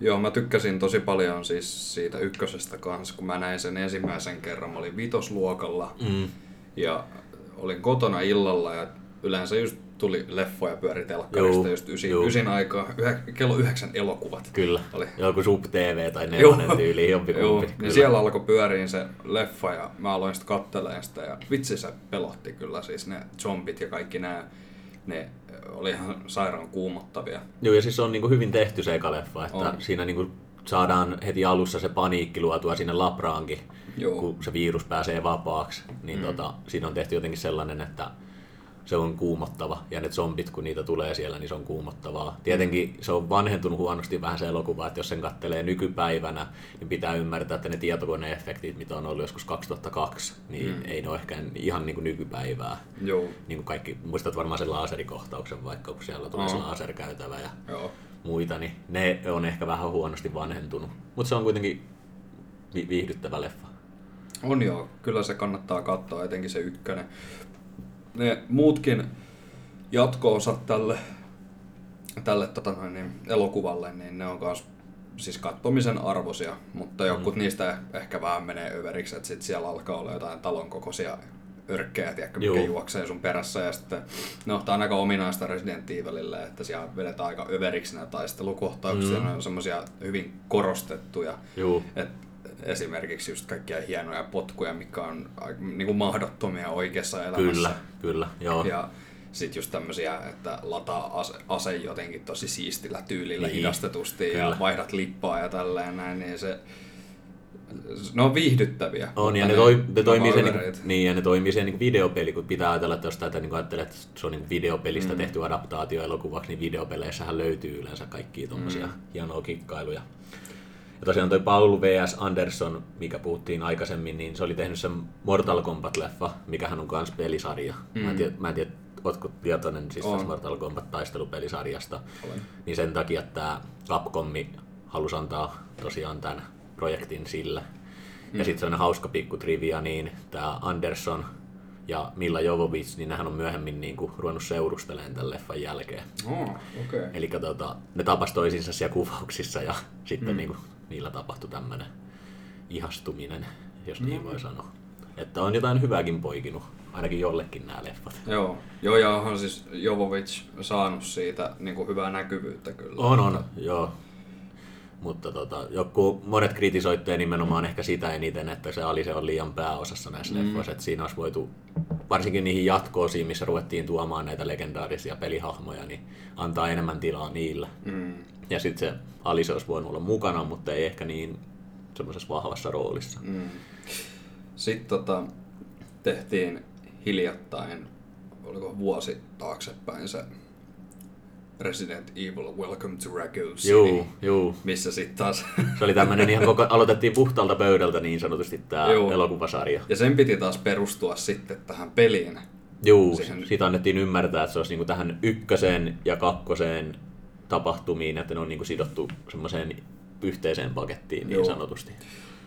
Joo, mä tykkäsin tosi paljon siis siitä ykkösestä kanssa, kun mä näin sen ensimmäisen kerran. Mä olin vitosluokalla Mm. ja olin kotona illalla ja yleensä just tuli leffoja pyöri telkkarista Juu, just ysin, juu. ysin aikaa, yhä, kello yhdeksän elokuvat. Kyllä. Oli. Joku Sub TV tai nelonen tyyli, jompi Joo, kumpi. niin siellä alkoi pyöriin se leffa ja mä aloin sitten katteleen sitä ja vitsi se pelotti kyllä siis ne zombit ja kaikki nämä, ne oli ihan sairaan kuumottavia. Joo, ja siis se on niinku hyvin tehty se eka leffa, että On. siinä niinku saadaan heti alussa se paniikki luotua sinne labraankin, Joo. kun se virus pääsee vapaaksi. Niin mm. tota, siinä on tehty jotenkin sellainen, että se on kuumottava. Ja ne zombit, kun niitä tulee siellä, niin se on kuumottavaa. Tietenkin se on vanhentunut huonosti vähän se elokuva, että jos sen kattelee nykypäivänä, niin pitää ymmärtää, että ne tietokoneefektit, mitä on ollut joskus 2002, niin mm. ei ne ole ehkä ihan niin kuin nykypäivää. Joo, Niin kuin kaikki, muistat varmaan sen laaserikohtauksen vaikka, kun siellä tulee se Oo. laserkäytävä ja joo. muita, niin ne on ehkä vähän huonosti vanhentunut. Mutta se on kuitenkin vi- viihdyttävä leffa. On joo, kyllä se kannattaa katsoa, etenkin se ykkönen. Ne muutkin jatko-osat tälle, tälle tota noin, niin, elokuvalle, niin ne on myös siis katsomisen arvoisia, mutta jokut mm. niistä ehkä vähän menee överiksi, että sit siellä alkaa olla jotain talon kokoisia örkkejä, tiedätkö, mikä Juu. juoksee sun perässä ja sitten, no tää on aika ominaista Resident Evilille, että siellä vedetään aika överiksi nämä taistelukohtauksia, mm. ne on semmosia hyvin korostettuja, Juu, et esimerkiksi just kaikkia hienoja potkuja, mikä on niin kuin mahdottomia oikeassa elämässä. kyllä, kyllä, joo. Ja sitten just tämmöisiä, että lataa ase, ase jotenkin tosi siistillä tyylillä Niin, hidastetusti kyllä. ja vaihdat lippaa ja tälleen näin, niin se, ne on viihdyttäviä. On, ja ne, toi, ne, toimii sen, niin, övereitä. niin, ja ne toimii sen niin videopeli, kun pitää ajatella, että jos tätä niin ajattelee, että se on niin videopelistä mm. tehty adaptaatio elokuvaksi, niin videopeleissähän löytyy yleensä kaikkia tuommoisia mm. hienoja kikkailuja. Ja tosiaan toi Paul V.S. Anderson, mikä puhuttiin aikaisemmin, niin se oli tehnyt sen Mortal Kombat-leffa, mikähän on myös pelisarja. Mm. Mä en tiedä, mä en tiedä ootko tietoinen siis On. Mortal Kombat taistelupelisarjasta. Olen. Niin sen takia että tämä Capcomi halusi antaa tosiaan tämän projektin sille. Mm. Ja sitten sellainen hauska pikku trivia, niin tämä Anderson ja Milla Jovovich, niin nehän on myöhemmin niin kuin, ruvennut seurustelemaan tämän leffan jälkeen. Oh. Okay. Eli tota, ne tapas toisinsa siellä kuvauksissa ja sitten mm. niin kuin, niillä tapahtui tämmöinen ihastuminen, jos niin voi sanoa. Että on jotain hyvääkin poikinut, ainakin jollekin nämä leffat. Joo, joo ja onhan siis Jovovic saanut siitä niin kuin hyvää näkyvyyttä kyllä. On, on, joo. Mutta tota, joku, monet kritisoitte nimenomaan ehkä sitä eniten, että se Alice on liian pääosassa näissä mm. leffoissa. Että siinä olisi voitu, varsinkin niihin jatkoosiin, missä ruvettiin tuomaan näitä legendaarisia pelihahmoja, niin antaa enemmän tilaa niille. Mm. Ja sitten se Alice olisi voinut olla mukana, mutta ei ehkä niin semmoisessa vahvassa roolissa. Mm. Sitten tota, tehtiin hiljattain, oliko vuosi taaksepäin se Resident Evil Welcome to Raccoon City, Juu, juu. missä sitten taas... [LAUGHS] Se oli tämmöinen ihan koko, aloitettiin puhtaalta pöydältä niin sanotusti tämä Juu. elokuvasarja. ja sen piti taas perustua sitten tähän peliin, Juu, Siihen- siitä annettiin ymmärtää, että se olisi niinku tähän ykköseen ja kakkoseen tapahtumiin, että ne on niinku sidottu semmoiseen yhteiseen pakettiin niin Joo. sanotusti.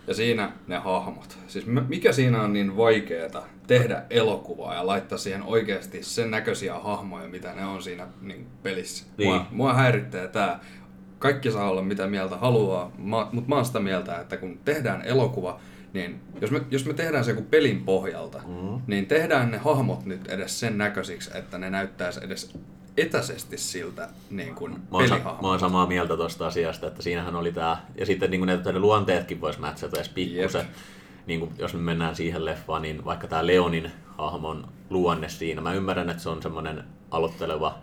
Ja siinä ne hahmot. Siis mikä siinä on niin vaikeeta tehdä elokuvaa ja laittaa siihen oikeasti sen näköisiä hahmoja, mitä ne on siinä niin pelissä. Niin. Mua, mua häiritsee tää. Kaikki saa olla mitä mieltä haluaa, mutta mä oon sitä mieltä, että kun tehdään elokuva, niin jos me, jos me tehdään se joku pelin pohjalta, mm. niin tehdään ne hahmot nyt edes sen näköisiksi, että ne näyttäisi edes etäisesti siltä niin kuin Mä oon, sa- mä oon samaa mieltä tuosta asiasta, että siinähän oli tää, ja sitten niin ne, ne luonteetkin vois matchata edes pikkusen. Jep. Niin kuin, jos me mennään siihen leffaan, niin vaikka tämä Leonin hahmon luonne siinä, mä ymmärrän, että se on semmoinen aloitteleva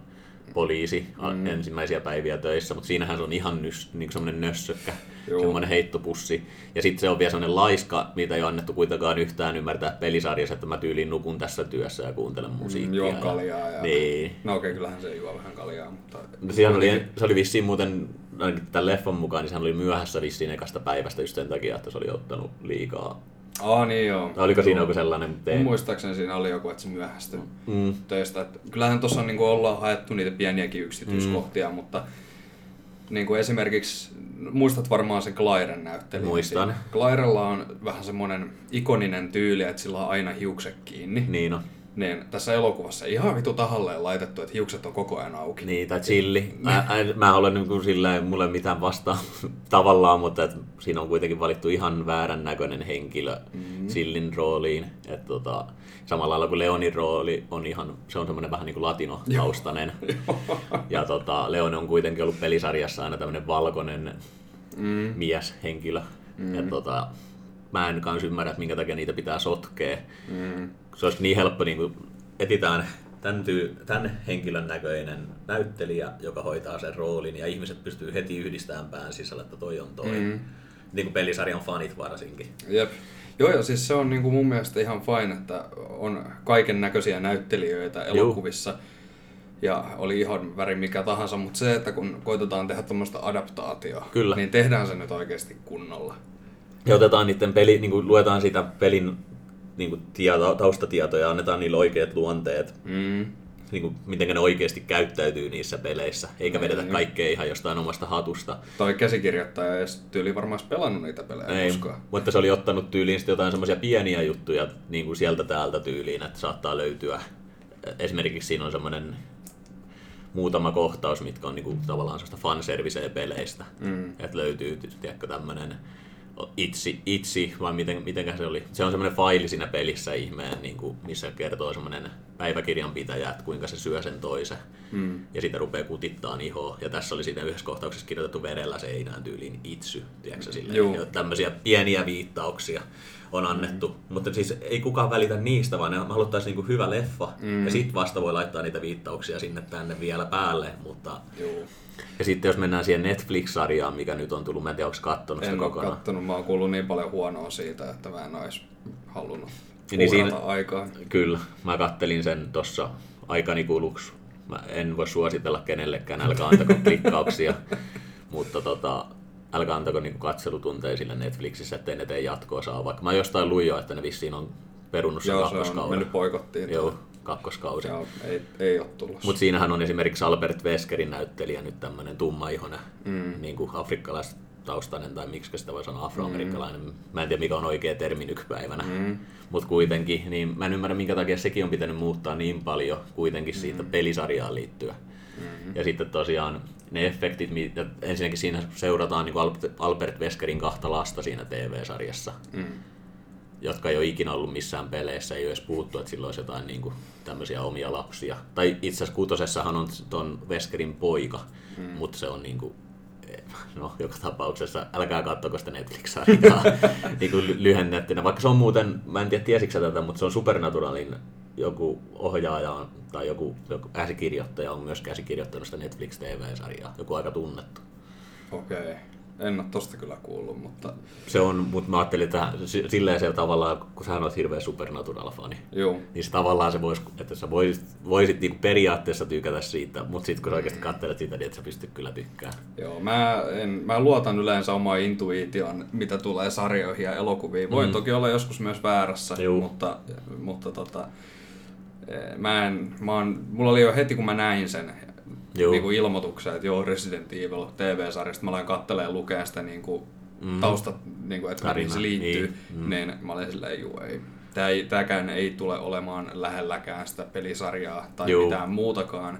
poliisi mm. ensimmäisiä päiviä töissä, mutta siinähän se on ihan nys, niin semmoinen nössökkä, Joo. semmoinen heittopussi. Ja sitten se on vielä semmoinen laiska, mitä ei ole annettu kuitenkaan yhtään ymmärtää pelisarjassa, että mä tyyliin nukun tässä työssä ja kuuntelen musiikkia. Mm, juon ja- kaljaa. Ja... Niin. No okei, kyllähän se juo vähän kaljaa, mutta... No, oli, se oli vissiin muuten, ainakin tämän leffan mukaan, niin sehän oli myöhässä vissiin ekasta päivästä just sen takia, että se oli ottanut liikaa. Aa niin joo. Oliko siinä Joo. joku sellainen teema? muistaakseni siinä oli joku, että se myöhästyi Mm. töistä. Et kyllähän tuossa niinku ollaan haettu niitä pieniäkin yksityiskohtia, Mm. mutta niin kuin esimerkiksi, muistat varmaan sen Clairen näyttelijän. Muistan. siinä. Clairella on vähän semmoinen ikoninen tyyli, että sillä on aina hiukset kiinni. Niin on. Niin tässä elokuvassa ihan vitu tahalleen laitettu, että hiukset on koko ajan auki. Niin, tai chilli. Mä, en- mä olen niin kuin sillä ei mulle mitään vastaa [LAUGHS] tavallaan, mutta et siinä on kuitenkin valittu ihan väärän näköinen henkilö mm. chillin rooliin. Et tota, samalla lailla kuin Leonin rooli on ihan, se on semmoinen vähän niin kuin latino-taustainen. [LAUGHS] ja tota, Leon on kuitenkin ollut pelisarjassa aina tämmöinen valkoinen Mm. mieshenkilö. Mm. Ja tota, mä en kans ymmärrä, että minkä takia niitä pitää sotkea. Mm. Se olisi niin helppo, niin kuin etitään tämän, tyy, tämän henkilön näköinen näyttelijä, joka hoitaa sen roolin, ja ihmiset pystyy heti yhdistämään pään sisällä, että toi on toi. Mm. Niin kuin pelisarjan fanit varsinkin. Jep. Joo, ja siis se on niinku mun mielestä ihan fine, että on kaiken näköisiä näyttelijöitä elokuvissa. Ja oli ihan väri mikä tahansa, mutta se, että kun koitetaan tehdä tuommoista adaptaatioa, Kyllä. niin tehdään se nyt oikeasti kunnolla. Ja otetaan niiden peli, niin kuin luetaan siitä pelin niin kuin tieto, taustatietoja ja annetaan niille oikeat luonteet. Mm. Niin kuin, miten ne oikeasti käyttäytyy niissä peleissä, eikä Niin, vedetä niin. kaikkea ihan jostain omasta hatusta. Toi käsikirjoittaja ei edes tyyli varmaan pelannut niitä pelejä Ei, koskaan. mutta se oli ottanut tyyliin jotain semmoisia pieniä juttuja niin kuin sieltä täältä tyyliin, että saattaa löytyä. Esimerkiksi siinä on semmoinen muutama kohtaus, mitkä on niin kuin, tavallaan sellaista fanserviceä peleistä. Mm. Että löytyy, tiedätkö, tämmöinen itsi, itsi, vai miten, mitenkä se oli. Se on semmoinen faili siinä pelissä ihmeen, niin kuin, missä kertoo semmoinen päiväkirjanpitäjä, että kuinka se syö sen toisen. Mm. Ja sitten rupeaa kutittaa ihoa. Ja tässä oli siinä yhdessä kohtauksessa kirjoitettu verellä seinään tyyliin itsy, tiedätkö silleen. Ja tämmöisiä pieniä viittauksia on annettu. Mm. Mutta siis ei kukaan välitä niistä, vaan ne haluttaisiin niinku hyvä leffa. Mm. Ja sitten vasta voi laittaa niitä viittauksia sinne tänne vielä päälle. Mutta... Joo. Ja sitten jos mennään siihen Netflix-sarjaan, mikä nyt on tullut, mä en tiedä, onko kattonut sitä En ole kokonaan. kattonut, mä oon kuullut niin paljon huonoa siitä, että mä en ois halunnut Niin niin siinä- aikaa. Kyllä, mä kattelin sen tuossa aikani kuluksi. Mä en voi suositella kenellekään, älkää antako klikkauksia, [LAUGHS] mutta tota, älkää antako niinku katselutunteja sille Netflixissä, ettei ne tee jatkoa saa. Vaikka mä jostain luin jo, että ne vissiin on perunut sen Joo, se on kakkoskauden. mennyt poikottiin. Joo, kakkoskausi. Joo, ei, ei ole tullut. Mutta siinähän on esimerkiksi Albert Weskerin näyttelijä nyt tämmöinen tummaihonen, mm. niin kuin afrikkalaistaustainen, tai miksi sitä voi sanoa afroamerikkalainen. Mm. Mä en tiedä mikä on oikea termi nykypäivänä, mm. mutta kuitenkin, niin mä en ymmärrä minkä takia sekin on pitänyt muuttaa niin paljon kuitenkin siitä mm. pelisarjaan liittyen. Mm. Ja sitten tosiaan ne efektit, mitä ensinnäkin siinä seurataan niin Albert Weskerin kahta lasta siinä TV-sarjassa Mm. jotka ei ole ikinä ollut missään peleissä, ei ole edes puhuttu, että sillä olisi jotain niin kuin, tämmöisiä omia lapsia. Tai itse asiassa kutosessahan on ton Veskerin poika, mm. mutta se on niin kuin, [LAUGHS] no joka tapauksessa, älkää katsoko sitä Netflix-sarjaa [LAUGHS] niin lyhennettynä. Vaikka se on muuten, mä en tiedä tiesikö tätä, mutta se on Supernaturalin joku ohjaaja on- tai joku, joku käsikirjoittaja on myös käsikirjoittanut sitä Netflix TV-sarjaa, joku aika tunnettu. Okei. En ole tosta kyllä kuullut, mutta Se on, mutta mä ajattelin, että si- silleen se tavallaan, kun sä oot hirveä Supernatural-fani, joo. niin se tavallaan se vois, että sä voisit, voisit niinku periaatteessa tykätä siitä, mutta sitten kun sä oikeasti katselet sitä, niin et sä pystyt kyllä tykkään. Joo, mä, en, mä luotan yleensä omaan intuitioon, mitä tulee sarjoihin ja elokuviin. Voin mm. toki olla joskus myös väärässä, Juu. mutta, mutta tota, mä en, mä oon, mulla oli jo heti kun mä näin sen Joo. niin kuin ilmoituksen, että joo Resident Evil TV-sarjasta, mä aloin katselemaan ja lukea sitä niin kuin, mm. taustat, niin kuin, että mihin se liittyy, niin, niin, mm. niin mä olin silleen, juu ei. Tää ei, tääkään ei tule olemaan lähelläkään sitä pelisarjaa tai Juu. mitään muutakaan.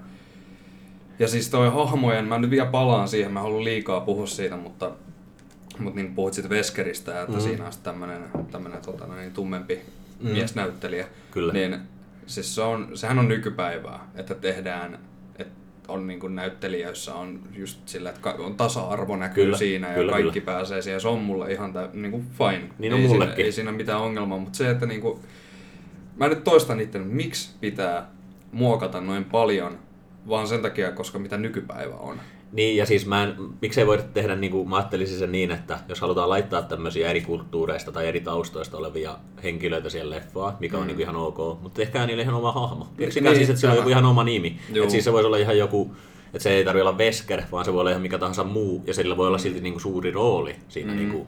Ja siis toi hahmojen, mä nyt vielä palaan siihen, mä haluan liikaa puhua siitä, mutta, mutta niin puhuit siitä Veskeristä, että mm. siinä on sitten tämmönen, tämmönen tota, no niin, tummempi mm. miesnäyttelijä. Kyllä. Niin siis se on, sehän on nykypäivää, että tehdään, että on niin kuin näyttelijöissä on just sillä, että on tasa-arvo näkyy Kyllä, siinä ja kyllä, kaikki kyllä. pääsee siihen. Se on mulle ihan tä, niin kuin fine. Niin on ei, siinä, ei siinä mitään ongelmaa, mutta se, että niin kuin, mä nyt toistan itse, miksi pitää muokata noin paljon, vaan sen takia, koska mitä nykypäivä on. Niin, ja siis mä en, miksei voida tehdä, niin kuin, mä ajattelisin sen niin, että jos halutaan laittaa tämmöisiä eri kulttuureista tai eri taustoista olevia henkilöitä siihen leffaan, mikä on Mm. niin ihan ok, mutta tehkää niille ihan oma hahmo. Keksikää Niin, siis, että sillä on joku ihan oma nimi. Että siis se voisi olla ihan joku, että se ei tarvitse olla Vesker, vaan se voi olla ihan mikä tahansa muu, ja sillä voi olla silti niin kuin suuri rooli siinä Mm. niin kuin,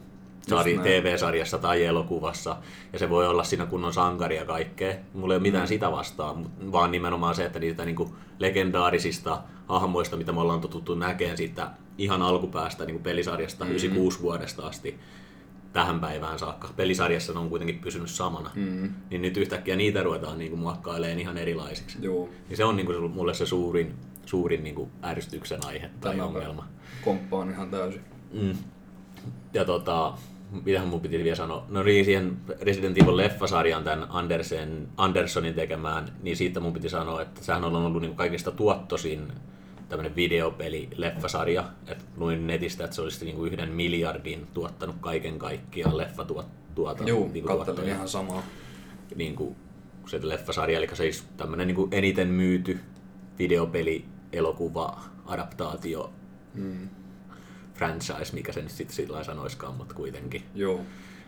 sari. TV-sarjassa tai elokuvassa, ja se voi olla siinä kunnon sankari ja kaikkea. Mulla ei ole mitään Mm. sitä vastaan, vaan nimenomaan se, että niitä niinku legendaarisista hahmoista, mitä me ollaan totuttu näkemään siitä ihan alkupäästä niin pelisarjasta Mm. 96 vuodesta asti tähän päivään saakka. Pelisarjassa ne on kuitenkin pysynyt samana. Mm. Niin nyt yhtäkkiä niitä ruvetaan niin muokkailemaan ihan erilaisiksi. Joo. Niin se on niin kuin mulle se suurin, suurin niin kuin ärsytyksen aihe tai Tämä ongelma. Komppaan ihan täysin. Mm. Ja tota, mitähän mun piti vielä sanoa? No siihen Resident Evil leffasarjan tämän Andersen, Andersonin tekemään, niin siitä mun piti sanoa, että sehän on ollut niin kaikista tuottosin tämmöinen videopeli leffasarja. Et luin netistä, että se olisi niin kuin yhden miljardin tuottanut kaiken kaikkiaan leffatuota. Joo, niin kattelin ihan samaa. niin kuin se leffasarja, eli siis tämmöinen niin kuin eniten myyty videopeli, elokuva, adaptaatio, Mm. Franchise, mikä se nyt sitten sillä sanoiskaan, mutta kuitenkin. Joo.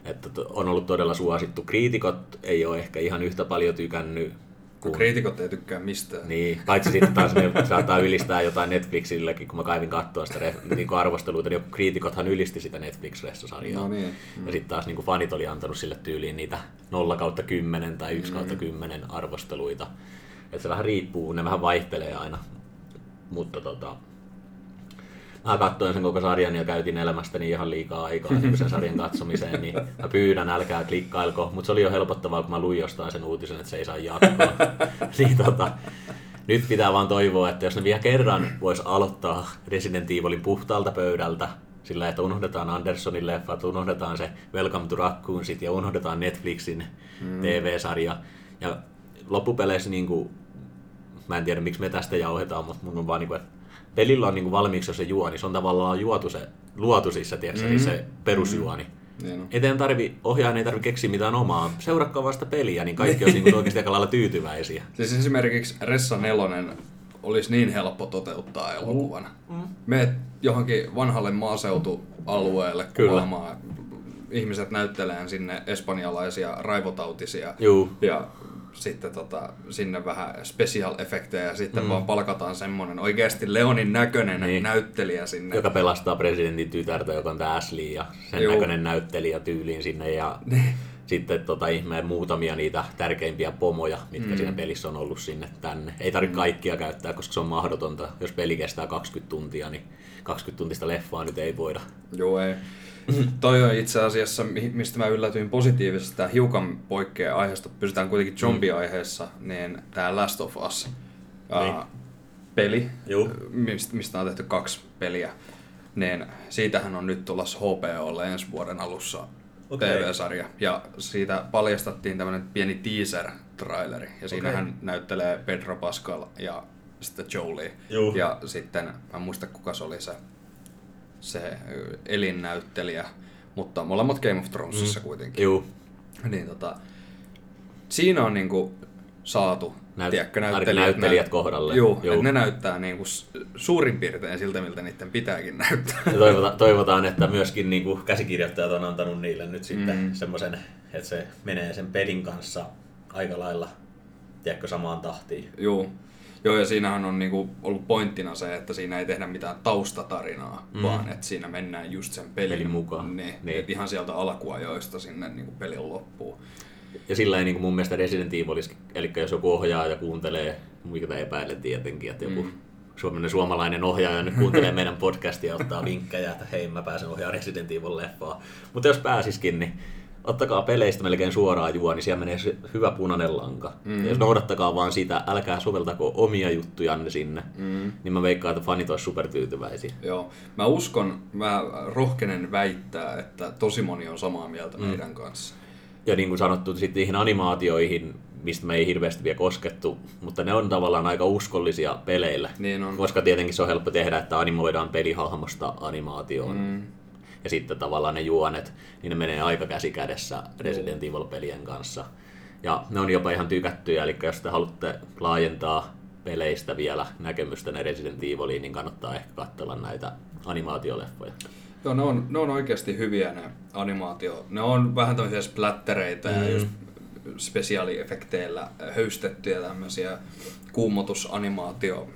Että to- on ollut todella suosittu. Kriitikot ei ole ehkä ihan yhtä paljon tykännyt kuin... Kriitikot ei tykkää mistään. Niin, paitsi sitten taas ne [LAUGHS] saattaa ylistää jotain Netflixillekin, kun mä kaivin katsoa sitä ref- niin arvosteluita, niin kriitikothan ylisti sitä Netflix-ressasarjaa. No niin. Ja sitten taas niin fanit oli antanut sille tyyliin niitä 0 kautta 10 tai 1 kautta Mm. 10 arvosteluita. Et se vähän riippuu, ne vähän vaihtelee aina. Mutta tota, mä katsoin sen koko sarjan ja käytin elämästäni ihan liikaa aikaa niin sen sarjan katsomiseen, niin mä pyydän, älkää klikkailko. Mutta se oli jo helpottavaa, kun mä luin jostain sen uutisen, että se ei saa jatkoa. [LAUGHS] niin tota, nyt pitää vaan toivoa, että jos ne vielä kerran vois aloittaa Resident Evilin puhtaalta pöydältä, sillä että unohdetaan Andersonin leffat, unohdetaan se Welcome to Raccoonsit ja unohdetaan Netflixin mm. TV-sarja. Ja loppupeleissä niin kuin, mä en tiedä miksi me tästä jauhetaan, mutta mun on vaan niin kuin, että pelillä on niin kuin valmiiksi se juoni, se on tavallaan juotu se, luotu siis se, tiedätkö, mm. se perusjuoni. Niin on. Ei teidän tarvi, ohjaajan ei tarvi keksiä mitään omaa. Seurakkaa vasta peliä, niin kaikki olisi niin [LAUGHS] oikeasti aika lailla tyytyväisiä. Siis esimerkiksi Ressa Nelonen olisi niin helppo toteuttaa elokuvana. Mm. Meet johonkin vanhalle maaseutualueelle Kyllä. kuvaamaan. Ihmiset näyttelee sinne espanjalaisia raivotautisia. Juu. Ja sitten tota, sinne vähän special efektejä ja sitten mm. vaan palkataan semmonen oikeasti Leonin näköinen Niin. niin. näyttelijä sinne. joka pelastaa presidentin tytärtä, joka on tämä Ashley ja sen Juu. näköinen näyttelijä tyyliin sinne ja [LAUGHS] sitten tota, ihmeen muutamia niitä tärkeimpiä pomoja, mitkä mm. siinä pelissä on ollut sinne tänne. Ei tarvitse kaikkia käyttää, koska se on mahdotonta. Jos peli kestää 20 tuntia, niin 20 tuntista leffaa nyt ei voida. Joo, ei. Toi on itse asiassa, mi- mistä mä yllätyin positiivisesti, tämä hiukan poikkeaa aiheesta, pysytään kuitenkin zombie-aiheessa, niin tämä Last of Us Niin. peli, Juu. mistä, mistä on tehty kaksi peliä, niin siitähän on nyt tulossa HBOlle ensi vuoden alussa Okei. TV-sarja. Ja siitä paljastattiin tämmöinen pieni teaser-traileri, ja siinähän näyttelee Pedro Pascal ja sitten Jolie. Juu. Ja sitten, mä en muista kuka se oli se se elinnäyttelijä, mutta molemmat Game of Thronesissa mm. kuitenkin. Juu, Niin tota, siinä on niinku saatu, Näyt- tiedätkö, näyttelijät, näyttelijät kohdalle. Juu, Juu. Ne näyttää niinku suurin piirtein siltä, miltä niiden pitääkin näyttää. Ja toivotaan, toivotaan, että myöskin niin kuin käsikirjoittajat on antanut niille nyt sitten mm. semmoisen, että se menee sen pelin kanssa aika lailla, tiedätkö, samaan tahtiin. Joo. Joo, ja siinähän on niinku ollut pointtina se, että siinä ei tehdä mitään taustatarinaa, mm. vaan että siinä mennään just sen pelin, Pelin mukaan. Niin, Niin. Et ihan sieltä alkuajoista sinne niinku pelin loppuun. ja sillä ei niin mun mielestä Resident Evil, eli jos joku ohjaa ja kuuntelee, mitä epäilen tietenkin, että joku mm. suomalainen, suomalainen ohjaaja nyt kuuntelee meidän podcastia ja ottaa vinkkejä, että hei mä pääsen ohjaamaan Resident Evil leffaa. Mutta jos pääsiskin, niin ottakaa peleistä melkein suoraan juo, niin siellä menee se hyvä punainen lanka. Mm. Ja jos noudattakaa vaan sitä, älkää soveltako omia juttujanne sinne, mm. niin mä veikkaan, että fanit olisivat supertyytyväisiä. Joo. Mä uskon, mä rohkenen väittää, että tosi moni on samaa mieltä mm. meidän kanssa. Ja niin kuin sanottu, sitten niihin animaatioihin, mistä me ei hirveästi vielä koskettu, mutta ne on tavallaan aika uskollisia peleillä. Niin on. Koska tietenkin se on helppo tehdä, että animoidaan pelihahmosta animaatioon. Mm ja sitten tavallaan ne juonet, niin ne menee aika käsi kädessä Resident Evil-pelien kanssa. Ja ne on jopa ihan tykättyjä, eli jos te haluatte laajentaa peleistä vielä näkemystä ne Resident Eviliin, niin kannattaa ehkä katsella näitä animaatioleffoja. Joo, ne on, ne on oikeasti hyviä ne animaatio. Ne on vähän tämmöisiä splattereita mm. ja just spesiaaliefekteillä höystettyjä tämmöisiä kuumotusanimaatio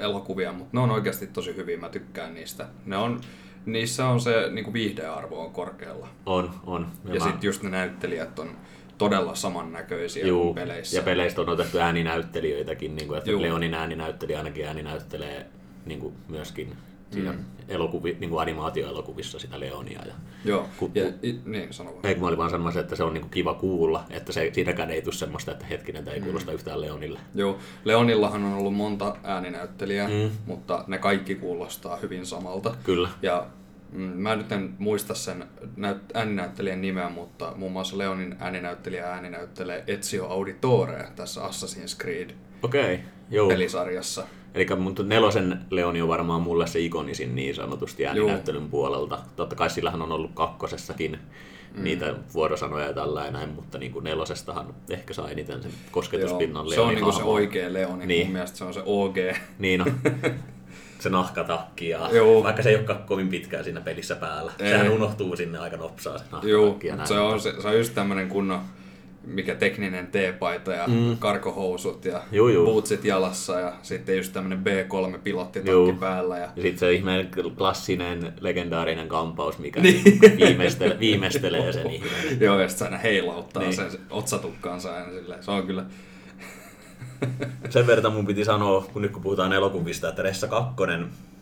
elokuvia, mutta ne on oikeasti tosi hyviä, mä tykkään niistä. Ne on, niissä on se niin kuin viihdearvo on korkealla. On, on. Ja, ja mä... sitten just ne näyttelijät on todella samannäköisiä Juu, kuin peleissä. Ja peleistä on otettu ääninäyttelijöitäkin, niin kuin, että Juu. Leonin ääninäyttelijä ainakin ääninäyttelee niin kuin myöskin siinä mm. elokuvi, niin kuin animaatioelokuvissa sitä Leonia. Ja, Joo, ku, ja, i, niin sano vaan. Ei, mä olin vaan sanomassa, että se on niin kuin kiva kuulla, että se, siinäkään ei tule semmoista, että hetkinen, tämä ei kuulosta mm. yhtään Leonille. Joo, Leonillahan on ollut monta ääninäyttelijää, mm. mutta ne kaikki kuulostaa hyvin samalta. Kyllä. Ja mm, Mä nyt en muista sen näyt- ääninäyttelijän nimeä, mutta muun muassa Leonin ääninäyttelijä ääninäyttelee Ezio Auditore tässä Assassin's Creed okay, joo. pelisarjassa. Eli mun nelosen Leoni on varmaan mulle se ikonisin niin sanotusti ääninäyttelyn Joo. puolelta. Totta kai sillähän on ollut kakkosessakin mm. niitä vuorosanoja ja tällä näin, mutta niin kuin nelosestahan ehkä sai eniten sen kosketuspinnan Se on niin kuin se oikea Leoni, niin. mun mielestä se on se OG. Niin on. [LAUGHS] se nahkatakki ja Joo. vaikka se ei olekaan kovin pitkään siinä pelissä päällä. Ei. Sehän unohtuu sinne aika nopsaa se nahkatakki. Joo, ja näin. se on, se, se on just tämmöinen kunnon mikä tekninen teepaita ja mm. karkohousut ja juu, juu. bootsit jalassa ja sitten just tämmönen B3-pilottitakki päällä. Ja, ja sitten se ihmeen klassinen, legendaarinen kampaus, mikä niin. [LAUGHS] viimeistele, viimeistelee sen ihmeen. Joo, ja sitten aina heilauttaa niin. sen otsatukkaansa aina silleen. Se on kyllä... [LAUGHS] sen verran mun piti sanoa, kun nyt kun puhutaan elokuvista, että Ressa 2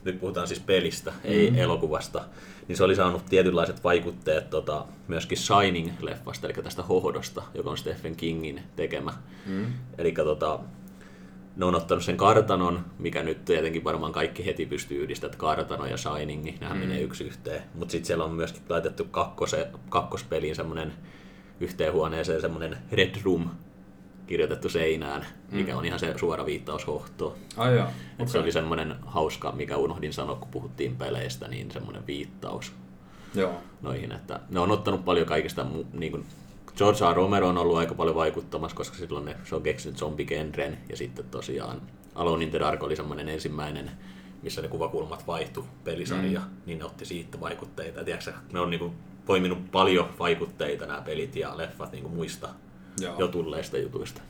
nyt puhutaan siis pelistä, mm. ei elokuvasta, niin se oli saanut tietynlaiset vaikutteet tota, myöskin Shining-leffasta, eli tästä hohdosta, joka on Stephen Kingin tekemä. Mm. Eli tota, ne on ottanut sen kartanon, mikä nyt tietenkin varmaan kaikki heti pystyy yhdistämään, kartano ja Shining, niin nehän mm. menee yksi yhteen. Mutta sitten siellä on myöskin laitettu kakkose, kakkospeliin semmoinen yhteenhuoneeseen semmoinen Red Room, kirjoitettu seinään, mikä mm. on ihan se suora viittaus hohtoon. Ai joo. Okay. Se oli semmoinen hauska, mikä unohdin sanoa, kun puhuttiin peleistä, niin semmoinen viittaus joo. noihin. Että ne on ottanut paljon kaikista, niin kuin George R. Romero on ollut aika paljon vaikuttamassa, koska silloin ne, se on keksinyt zombigenren, ja sitten tosiaan Alone in the Dark oli semmoinen ensimmäinen, missä ne kuvakulmat vaihtu pelisarja, mm. niin ne otti siitä vaikutteita. Tiedätkö, ne on niin kuin poiminut paljon vaikutteita nämä pelit ja leffat niin kuin muista Joo. jo tulleista jutuista.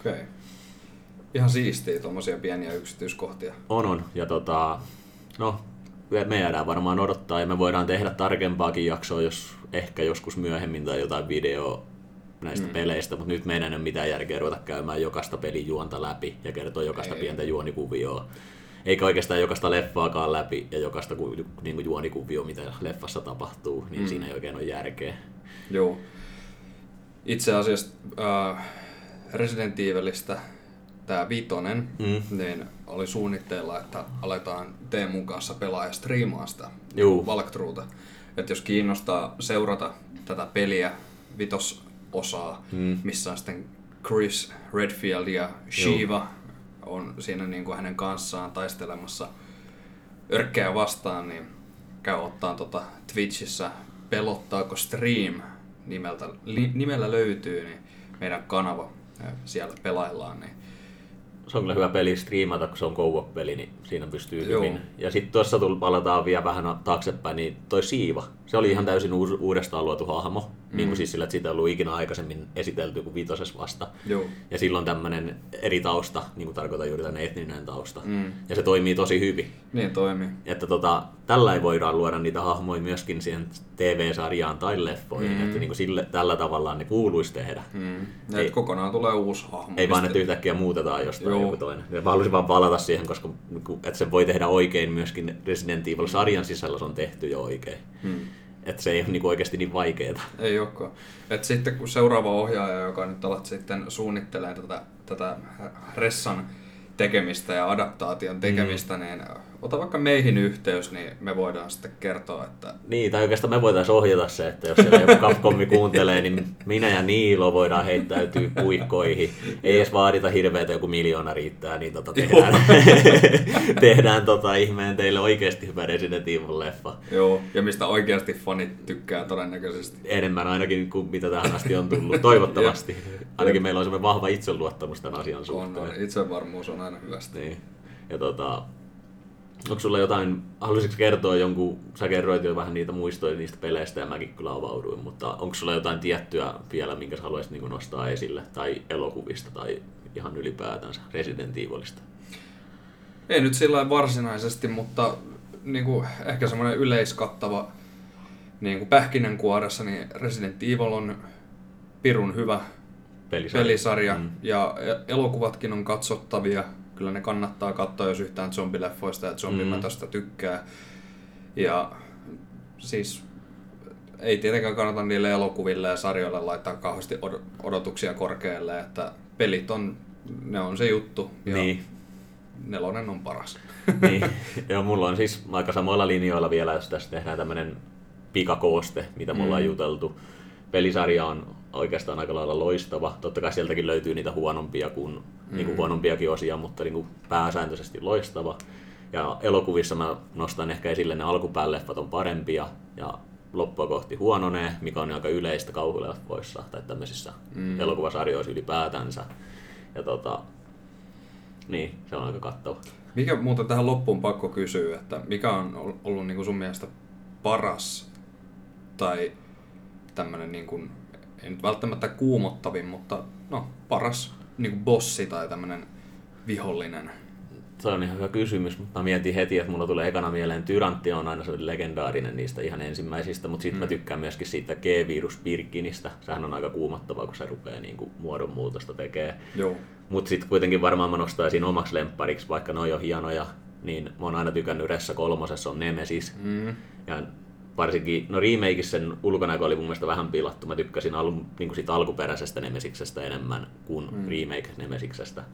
Okei. Okay. Ihan siistiä tuommoisia pieniä yksityiskohtia. On, on. Ja tota, no, me jäädään varmaan odottaa ja me voidaan tehdä tarkempaakin jaksoa, jos ehkä joskus myöhemmin tai jotain videoa näistä mm. peleistä, mutta nyt meidän ei ole mitään järkeä ruveta käymään jokaista pelin juonta läpi ja kertoa jokaista ei. pientä juonikuvioa. Eikä oikeastaan jokaista leffaakaan läpi ja jokaista ku, niin kuin juonikuvioa, mitä leffassa tapahtuu, niin mm. siinä ei oikein ole järkeä. Joo. Itse asiassa äh, Resident Evilistä tämä viitonen, mm. niin oli suunnitteilla, että aletaan Teemun kanssa pelaa ja striimaa sitä Valktruuta. Että jos kiinnostaa seurata tätä peliä, vitososaa, mm. missä on sitten Chris Redfield ja Shiva Juu. on siinä niin kuin hänen kanssaan taistelemassa örkkejä vastaan, niin käy ottaa tota Twitchissä Pelottaako Stream nimeltä, li, nimellä löytyy, niin meidän kanava siellä pelaillaan. Niin se on kyllä hyvä peli striimata, kun se on co peli niin siinä pystyy Joo. hyvin. Ja sitten tuossa palataan vielä vähän taaksepäin, niin toi Siiva, Se oli ihan täysin uus, uudestaan luotu hahmo, mm. niin kuin siis sillä, että sitä ei ollut ikinä aikaisemmin esitelty kuin viitoses vasta. Joo. Ja silloin tämmöinen eri tausta, niin kuin tarkoitan juuri tämän etninen tausta. Mm. Ja se toimii tosi hyvin. Niin toimii. Että tota, tällä ei voidaan luoda niitä hahmoja myöskin siihen TV-sarjaan tai leffoihin, mm. että niin kuin sille, tällä tavalla ne kuuluisi tehdä. Mm. Ei, kokonaan tulee uusi hahmo. Ei vaan, että yhtäkkiä muutetaan jostain Joo. joku toinen. Ja mä haluaisin vaan palata siihen, koska niinku, että se voi tehdä oikein myöskin Resident Evil-sarjan sisällä se on tehty jo oikein. Mm. Että se ei ole niin oikeasti niin vaikeaa. Ei olekaan. Et sitten kun seuraava ohjaaja, joka nyt alat sitten suunnittelee tätä, tätä Ressan tekemistä ja adaptaation tekemistä, mm. niin ota vaikka meihin yhteys, niin me voidaan sitten kertoa, että... Niin, tai oikeastaan me voitaisiin ohjata se, että jos siellä joku Capcomi kuuntelee, niin minä ja Niilo voidaan heittäytyä puikkoihin. Ei edes vaadita hirveätä, joku miljoona riittää, niin tota tehdään, [LAUGHS] tehdään tota ihmeen teille oikeasti hyvä Resident Evil-leffa. Joo, ja mistä oikeasti fanit tykkää todennäköisesti. Enemmän ainakin kuin mitä tähän asti on tullut, toivottavasti. [LAUGHS] Ainakin meillä on semmoinen vahva itseluottamus tämän asian suhteen. On, on. itsevarmuus on aina hyvästä. Niin. Ja tota, onko sulla jotain, haluaisitko kertoa jonkun, sä kerroit jo vähän niitä muistoja niistä peleistä ja mäkin kyllä avauduin, mutta onko sulla jotain tiettyä vielä, minkä sä haluaisit niin nostaa esille, tai elokuvista, tai ihan ylipäätänsä Resident Evilista? Ei nyt sillä varsinaisesti, mutta niin kuin, ehkä semmoinen yleiskattava niin kuin pähkinänkuoressa, niin Resident Evil on pirun hyvä pelisarja, pelisarja. Mm. ja elokuvatkin on katsottavia kyllä ne kannattaa katsoa, jos yhtään zombileffoista ja zombimätöstä mm. tykkää. Ja siis ei tietenkään kannata niille elokuville ja sarjoille laittaa kauheasti odotuksia korkealle, että pelit on, ne on se juttu. Ja niin. Nelonen on paras. [LAUGHS] niin. Joo, mulla on siis aika samoilla linjoilla vielä, jos tässä tehdään tämmöinen pikakooste, mitä mulla mm. on juteltu. Pelisarja on oikeastaan aika lailla loistava. Totta kai sieltäkin löytyy niitä huonompia kuin, mm. niin kuin huonompiakin osia, mutta niin kuin pääsääntöisesti loistava. Ja elokuvissa mä nostan ehkä esille ne alkupään leffat on parempia ja loppua kohti huononee, mikä on aika yleistä kauhuleffoissa tai tämmöisissä mm. elokuvasarjoissa ylipäätänsä. Ja tota, niin, se on aika kattava. Mikä muuten tähän loppuun pakko kysyä, että mikä on ollut niin kuin sun mielestä paras tai tämmöinen niin kuin ei nyt välttämättä kuumottavin, mutta no, paras niin kuin bossi tai tämmöinen vihollinen? Se on ihan hyvä kysymys, mutta mä mietin heti, että mulla tulee ekana mieleen Tyrantti on aina se legendaarinen niistä ihan ensimmäisistä, mutta sitten mm. mä tykkään myöskin siitä G-virus Birkinistä. Sehän on aika kuumottava, kun se rupeaa niin kuin muodonmuutosta tekemään. Mutta sitten kuitenkin varmaan mä nostaisin omaksi lemppariksi, vaikka ne on jo hienoja, niin mä oon aina tykännyt Ressa kolmosessa on Nemesis. Mm. Ja varsinkin, no remakeissa sen ulkonäkö oli mun mielestä vähän pilattu. Mä tykkäsin al, niin kuin siitä alkuperäisestä Nemesiksestä enemmän kuin mm. remake Nemesiksestä.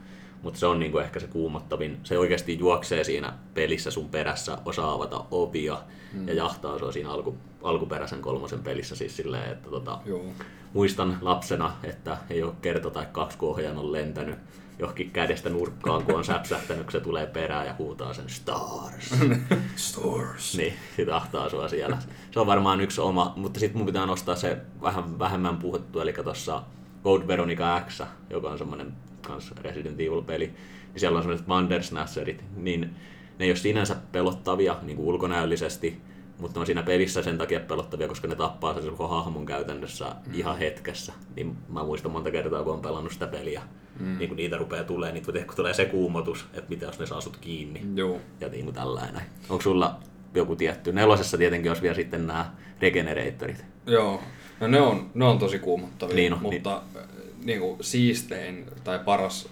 Mutta se on niin kuin ehkä se kuumottavin. Se oikeasti juoksee siinä pelissä sun perässä, osaa avata ovia mm. ja jahtaa sua siinä alku, alkuperäisen kolmosen pelissä siis silleen, että tota, Joo. muistan lapsena, että ei ole kerta tai kaksi, kun on lentänyt johonkin kädestä nurkkaan, kun on säpsähtänyt, kun se tulee perään ja huutaa sen Stars. [LAUGHS] Stars. Niin, sit ahtaa sua siellä. Se on varmaan yksi oma, mutta sitten mun pitää nostaa se vähän vähemmän puhuttu, eli tuossa Code Veronica X, joka on semmoinen kans Resident Evil-peli, niin siellä on semmoiset Wandersnatcherit, niin ne ei ole sinänsä pelottavia niin kuin ulkonäöllisesti, mutta on siinä pelissä sen takia pelottavia, koska ne tappaa sen koko hahmon käytännössä mm. ihan hetkessä. Niin mä muistan monta kertaa, kun on pelannut sitä peliä, mm. niin kun niitä rupeaa tulee, niin kun tulee se kuumotus, että mitä jos ne saa sut kiinni. Joo. Ja niin kuin tällainen. Onko sulla joku tietty? Nelosessa tietenkin olisi vielä sitten nämä regeneratorit. Joo, no ne on, ne on tosi kuumottavia, niin on, mutta niin. Niin kuin siistein tai paras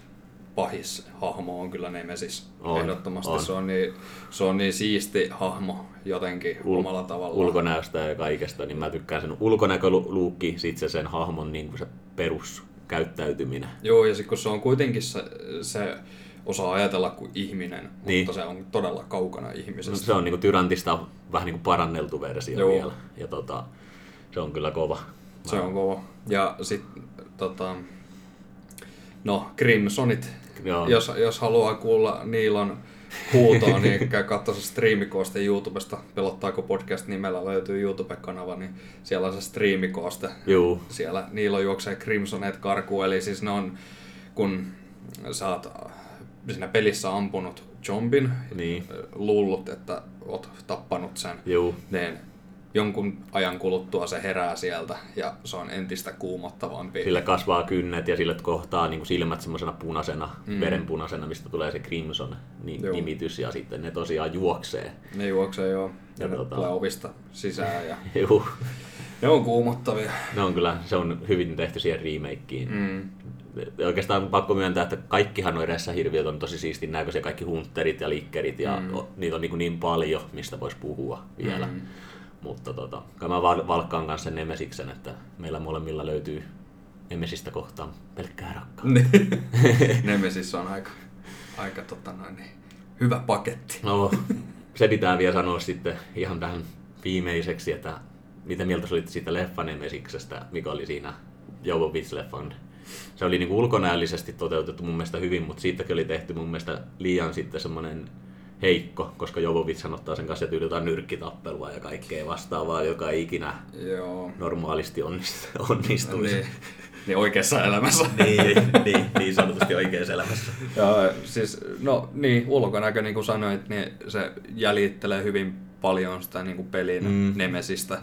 pahis hahmo on kyllä Nemesis. On, Ehdottomasti on. Se, on niin, se on niin siisti hahmo jotenkin Ul- omalla tavallaan. Ulkonäöstä ja kaikesta, niin mä tykkään sen ulkonäköluukki, sit se sen hahmon niin kuin se peruskäyttäytyminen. Joo, ja sitten kun se on kuitenkin se, se osaa ajatella kuin ihminen, niin. mutta se on todella kaukana ihmisestä. No, se on niin kuin Tyrantista vähän niin kuin paranneltu versio Joo. vielä, ja tota, se on kyllä kova. Se on kova. Ja sitten tota, no, Crimsonit Joo. Jos, jos haluaa kuulla Niilon huutoa, niin käy katsoa striimikooste YouTubesta. Pelottaako podcast nimellä löytyy YouTube-kanava, niin siellä on se striimikooste. Juu. Siellä Niilo juoksee Crimsonet karkuun, eli siis ne on, kun sä oot siinä pelissä ampunut zombin, niin. luullut, että oot tappanut sen, Juu. niin jonkun ajan kuluttua se herää sieltä ja se on entistä kuumottavampi. Sille kasvaa kynnet ja sille kohtaa niin kuin silmät semmoisena punaisena, mm. verenpunaisena, mistä tulee se Crimson nimitys ja sitten ne tosiaan juoksee. Ne juoksee joo, ja, Ja ne tota- tulee ovista sisään ja [LAUGHS] Juu. ne on kuumottavia. Ne on kyllä, se on hyvin tehty siihen remakeen. Mm. Oikeastaan on pakko myöntää, että kaikkihan nuo hirviöt on tosi siistin näköisiä, kaikki hunterit ja likkerit, ja mm. niitä on niin, niin paljon, mistä voisi puhua vielä. Mm. Mutta tota, kai mä val- valkkaan kanssa sen Nemesiksen, että meillä molemmilla löytyy Nemesistä kohtaan pelkkää rakkautta. [LAUGHS] Nemesis on aika, aika tota noin, niin, hyvä paketti. No, se pitää vielä sanoa sitten ihan tähän viimeiseksi, että mitä mieltä sä olit siitä leffan Nemesiksestä, mikä oli siinä Jovovich-leffan. Se oli niin ulkonäöllisesti toteutettu mun mielestä hyvin, mutta siitäkin oli tehty mun mielestä liian sitten semmoinen heikko, koska Jovovich ottaa sen kanssa tyyli jotain nyrkkitappelua ja kaikkea vastaavaa, joka ei ikinä Joo. normaalisti onnist- onnistuisi. Niin, niin oikeassa elämässä. [LAUGHS] niin, niin, niin sanotusti oikeassa elämässä. Joo, siis, no niin, ulkonäkö, niin kuin sanoit, niin se jäljittelee hyvin paljon sitä niin kuin pelin mm. nemesistä,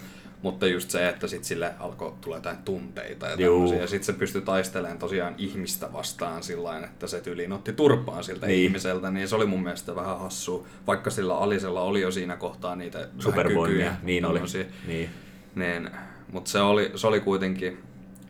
mutta just se, että sit sille alkoi tulla jotain tunteita ja tämmöisiä, ja sitten se pystyi taistelemaan tosiaan ihmistä vastaan sillä että se tyyliin otti turpaan siltä Niin. ihmiseltä, niin se oli mun mielestä vähän hassua, vaikka sillä Alisella oli jo siinä kohtaa niitä Supervoimia, kykyjä, niin oli. Niin. Niin, mutta se oli, se oli kuitenkin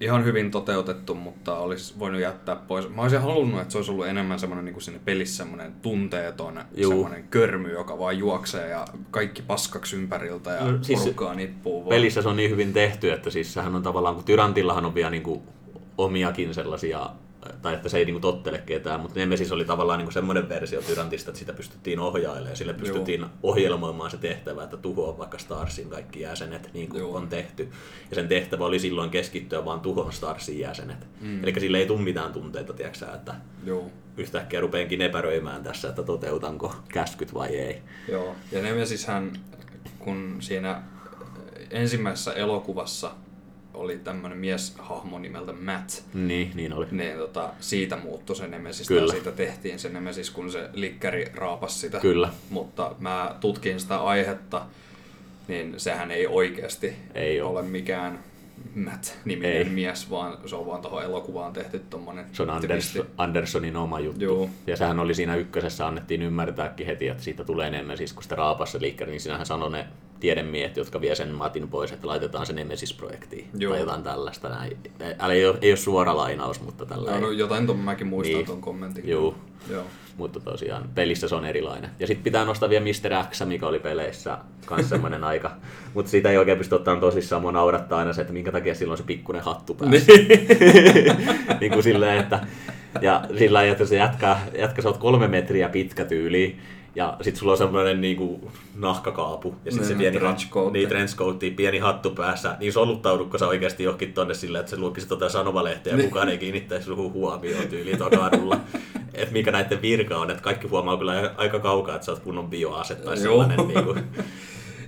ihan hyvin toteutettu, mutta olisi voinut jättää pois. Mä olisin halunnut, että se olisi ollut enemmän semmoinen niin kuin siinä pelissä semmoinen tunteeton, Juu. semmoinen körmy, joka vaan juoksee ja kaikki paskaksi ympäriltä ja No, siis porukkaa nippuu vaan. pelissä se on niin hyvin tehty, että siis sehän on tavallaan, kun Tyrantillahan on vielä niin kuin omiakin sellaisia, tai että se ei niin kuin tottele ketään, mutta Nemesis oli tavallaan niin kuin semmoinen versio Tyrantista, että sitä pystyttiin ohjailemaan ja sille pystyttiin ohjelmoimaan se tehtävä, että tuhoa vaikka Starsin kaikki jäsenet, niin kuin Joo. on tehty. Ja sen tehtävä oli silloin keskittyä vaan tuhon Starsin jäsenet. Mm. Eli sille ei tule mitään tunteita, tiedätkö että Joo, yhtäkkiä rupeenkin epäröimään tässä, että toteutanko käskyt vai ei. joo. Ja Nemesishän, kun siinä ensimmäisessä elokuvassa oli tämmöinen mieshahmo nimeltä Matt, Niin, niin oli. niin tota, siitä muuttui se Nemesis, Kyllä. siitä tehtiin se Nemesis, kun se likkäri raapas sitä. Kyllä. Mutta mä tutkin sitä aihetta, niin sehän ei oikeasti Ei oo. ole mikään Matt-niminen Ei. mies, vaan se on vaan tuohon elokuvaan tehty tommonen Se on Anders, Andersonin oma juttu. Joo. Ja sehän oli siinä ykkösessä, annettiin ymmärtääkin heti, että siitä tulee enemmän, siis kun sitä raapassa liikkeelle, niin siinähän sanoi ne tiedemiehet, jotka vie sen Matin pois, että laitetaan se Nemesis-projektiin Joo. tai jotain tällaista. Näin. Älä, ei, ole, ei ole suora lainaus, mutta tällä No, no, jotain ton mäkin muistan Niin. ton kommentin. Joo. Joo. Mutta tosiaan pelissä se on erilainen. Ja sitten pitää nostaa vielä Mr. X, mikä oli peleissä kans semmoinen [LAUGHS] aika. Mutta sitä ei oikein pysty ottamaan tosissaan. Mua naurattaa aina se, että minkä takia silloin se pikkuinen hattu päässä. niin [LAUGHS] kuin silleen, että ja sillä lailla, että se jätkä, jätkä sä oot kolme metriä pitkä tyyli, ja sit sulla on semmoinen niinku nahkakaapu, ja sit se Niin, pieni trenchcoat. niin, trenchcoatti, pieni hattu päässä, niin soluttaudutko sä oikeasti johonkin tonne silleen, että sä lukisit tota sanomalehteä ja kukaan ei kiinnittäisi suhun huomioon tyyliin tuolla kadulla. [LAUGHS] että mikä näiden virka on, että kaikki huomaa kyllä aika kaukaa, että sä oot kunnon bioase tai Joo. sellainen. Niinku. [LAUGHS]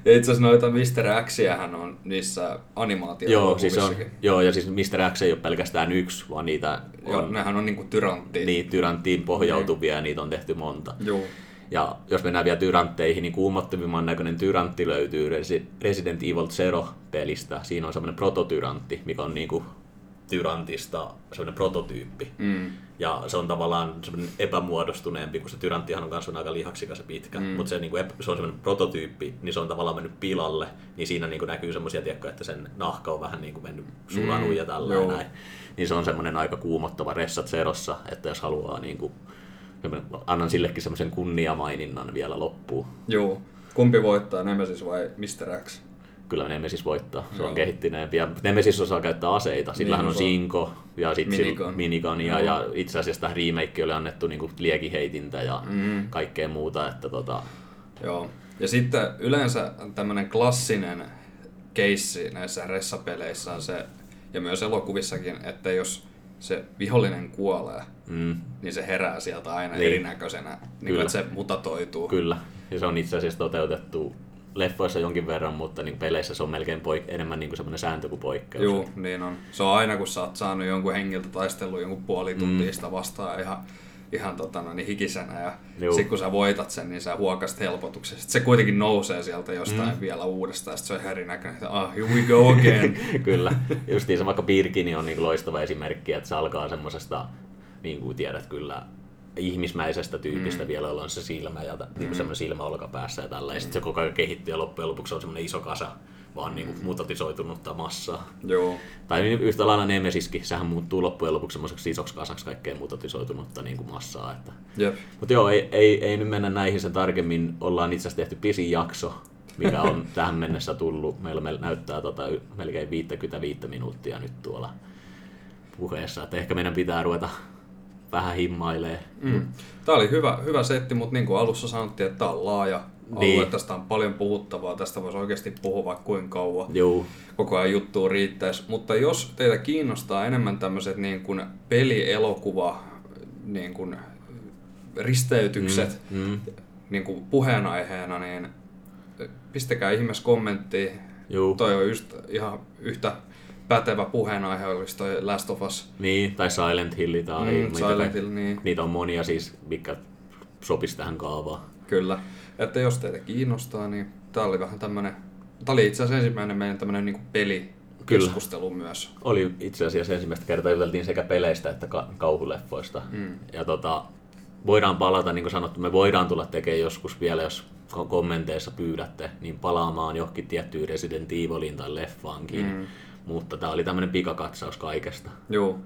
Ja itse asiassa noita Mr. Xiähän on niissä animaatio joo, siis on, joo, ja siis Mr. X ei ole pelkästään yksi, vaan niitä Joo, on nehän on niinku tyranttia. niin tyranttiin pohjautuvia ja niitä on tehty monta. Joo. Ja jos mennään vielä tyrantteihin, niin kuumottavimman näköinen tyrantti löytyy Resi- Resident Evil Zero-pelistä. Siinä on semmoinen prototyrantti, mikä on niinku tyrantista semmoinen prototyyppi. Mm. Ja se on tavallaan semmoinen epämuodostuneempi, kun se tyranttihan on kanssa aika lihaksikas ja pitkä. Mm. Mutta se, niinku, ep- se on semmoinen prototyyppi, niin se on tavallaan mennyt pilalle. Niin siinä niinku näkyy semmoisia, tiedätkö, että sen nahka on vähän niinku mennyt sulanut Mm, ja tällä joo. näin. Niin se on semmoinen aika kuumottava Ressat Zerossa, että jos haluaa niinku, semmoinen- annan sillekin semmoisen kunniamaininnan vielä loppuun. Joo. Kumpi voittaa, Nemesis vai Mr. X? Kyllä Nemesis voittaa, se on Joo. kehittyneempi. Ja Nemesis osaa käyttää aseita, sillähän Niin on. Sinko ja sitten Minigun. minigania Joo. ja itse asiassa tähän remake oli annettu niinku liekiheitintä ja Mm. kaikkea muuta. Että tota, Joo. Ja sitten yleensä tämmönen klassinen keissi näissä ressapeleissä on se, ja myös elokuvissakin, että jos se vihollinen kuolee, mm, niin se herää sieltä aina Niin. erinäköisenä, niin Kyllä. kuin, että se mutatoituu. kyllä, ja se on itse asiassa toteutettu leffoissa jonkin verran, mutta niin peleissä se on melkein poik- enemmän niin kuin semmoinen sääntö kuin poikkeus. Joo, niin on. Se on aina, kun sä oot saanut jonkun hengiltä taistellut jonkun puoli tuntia sitä vastaan ihan ihan tota, no, niin hikisenä ja sitten kun sä voitat sen, niin sä huokasit helpotuksen. Sitten se kuitenkin nousee sieltä jostain mm. vielä uudestaan ja sitten se on ihan erinäköinen, että ah, here we go again. [LAUGHS] Kyllä. Justiinsa vaikka Birkini on niin loistava esimerkki, että se alkaa semmoisesta, niin kuin tiedät kyllä, ihmismäisestä tyypistä mm. vielä, jolla on se silmä ja mm. niin semmoinen silmä olkapäässä ja tällä. Ja sitten se koko ajan kehittyy ja loppujen lopuksi on semmoinen iso kasa vaan niin kuin mutatisoitunutta massaa. Joo. Tai niin yhtä lailla Nemesiskin, sehän muuttuu loppujen lopuksi semmoiseksi isoksi kasaksi kaikkea mutatisoitunutta niin kuin massaa. Että. Jep. Mutta joo, ei, ei, ei, nyt mennä näihin sen tarkemmin. Ollaan itse asiassa tehty pisin jakso, mikä on [LAUGHS] tähän mennessä tullut. Meillä, meillä näyttää tota, melkein 55 minuuttia nyt tuolla puheessa. Että ehkä meidän pitää ruveta vähän himmailee. Mm. Tämä oli hyvä, hyvä setti, mutta niin kuin alussa sanottiin, että tämä on laaja alue, Niin. tästä on paljon puhuttavaa, tästä voisi oikeasti puhua vaikka kuinka kauan. Joo, Koko ajan juttua riittäisi. Mutta jos teitä kiinnostaa enemmän tämmöiset niin kuin pelielokuva niin kuin risteytykset mm, niin kuin puheenaiheena, niin pistäkää ihmeessä kommenttiin. Joo. Toi on just ihan yhtä pätevä puheenaihe olisi toi Last of Us. niin, tai Silent Hill tai Mm, Silent Hill, niin. niitä on monia siis, mikä sopisi tähän kaavaan. Kyllä. Että jos teitä kiinnostaa, niin tää oli vähän tämmönen... Tää oli itse asiassa ensimmäinen meidän tämmönen niinku pelikeskustelu myös. Oli itse asiassa ensimmäistä kertaa juteltiin sekä peleistä että ka- kauhuleffoista. Mm. Ja tota, voidaan palata, niin kuin sanottu, me voidaan tulla tekemään joskus vielä, jos ko- kommenteissa pyydätte, niin palaamaan johonkin tiettyyn Resident Eviliin tai leffaankin. Mm. Mutta tämä oli tämmöinen pikakatsaus kaikesta. Joo,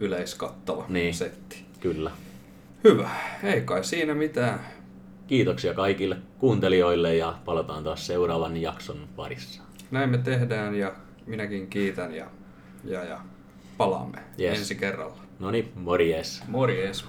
yleiskattava Niin. setti. Kyllä. Hyvä. Ei kai siinä mitään. Kiitoksia kaikille kuuntelijoille ja palataan taas seuraavan jakson parissa. Näin me tehdään ja minäkin kiitän ja, ja, ja palaamme Yes. ensi kerralla. No niin, morjes. Morjes.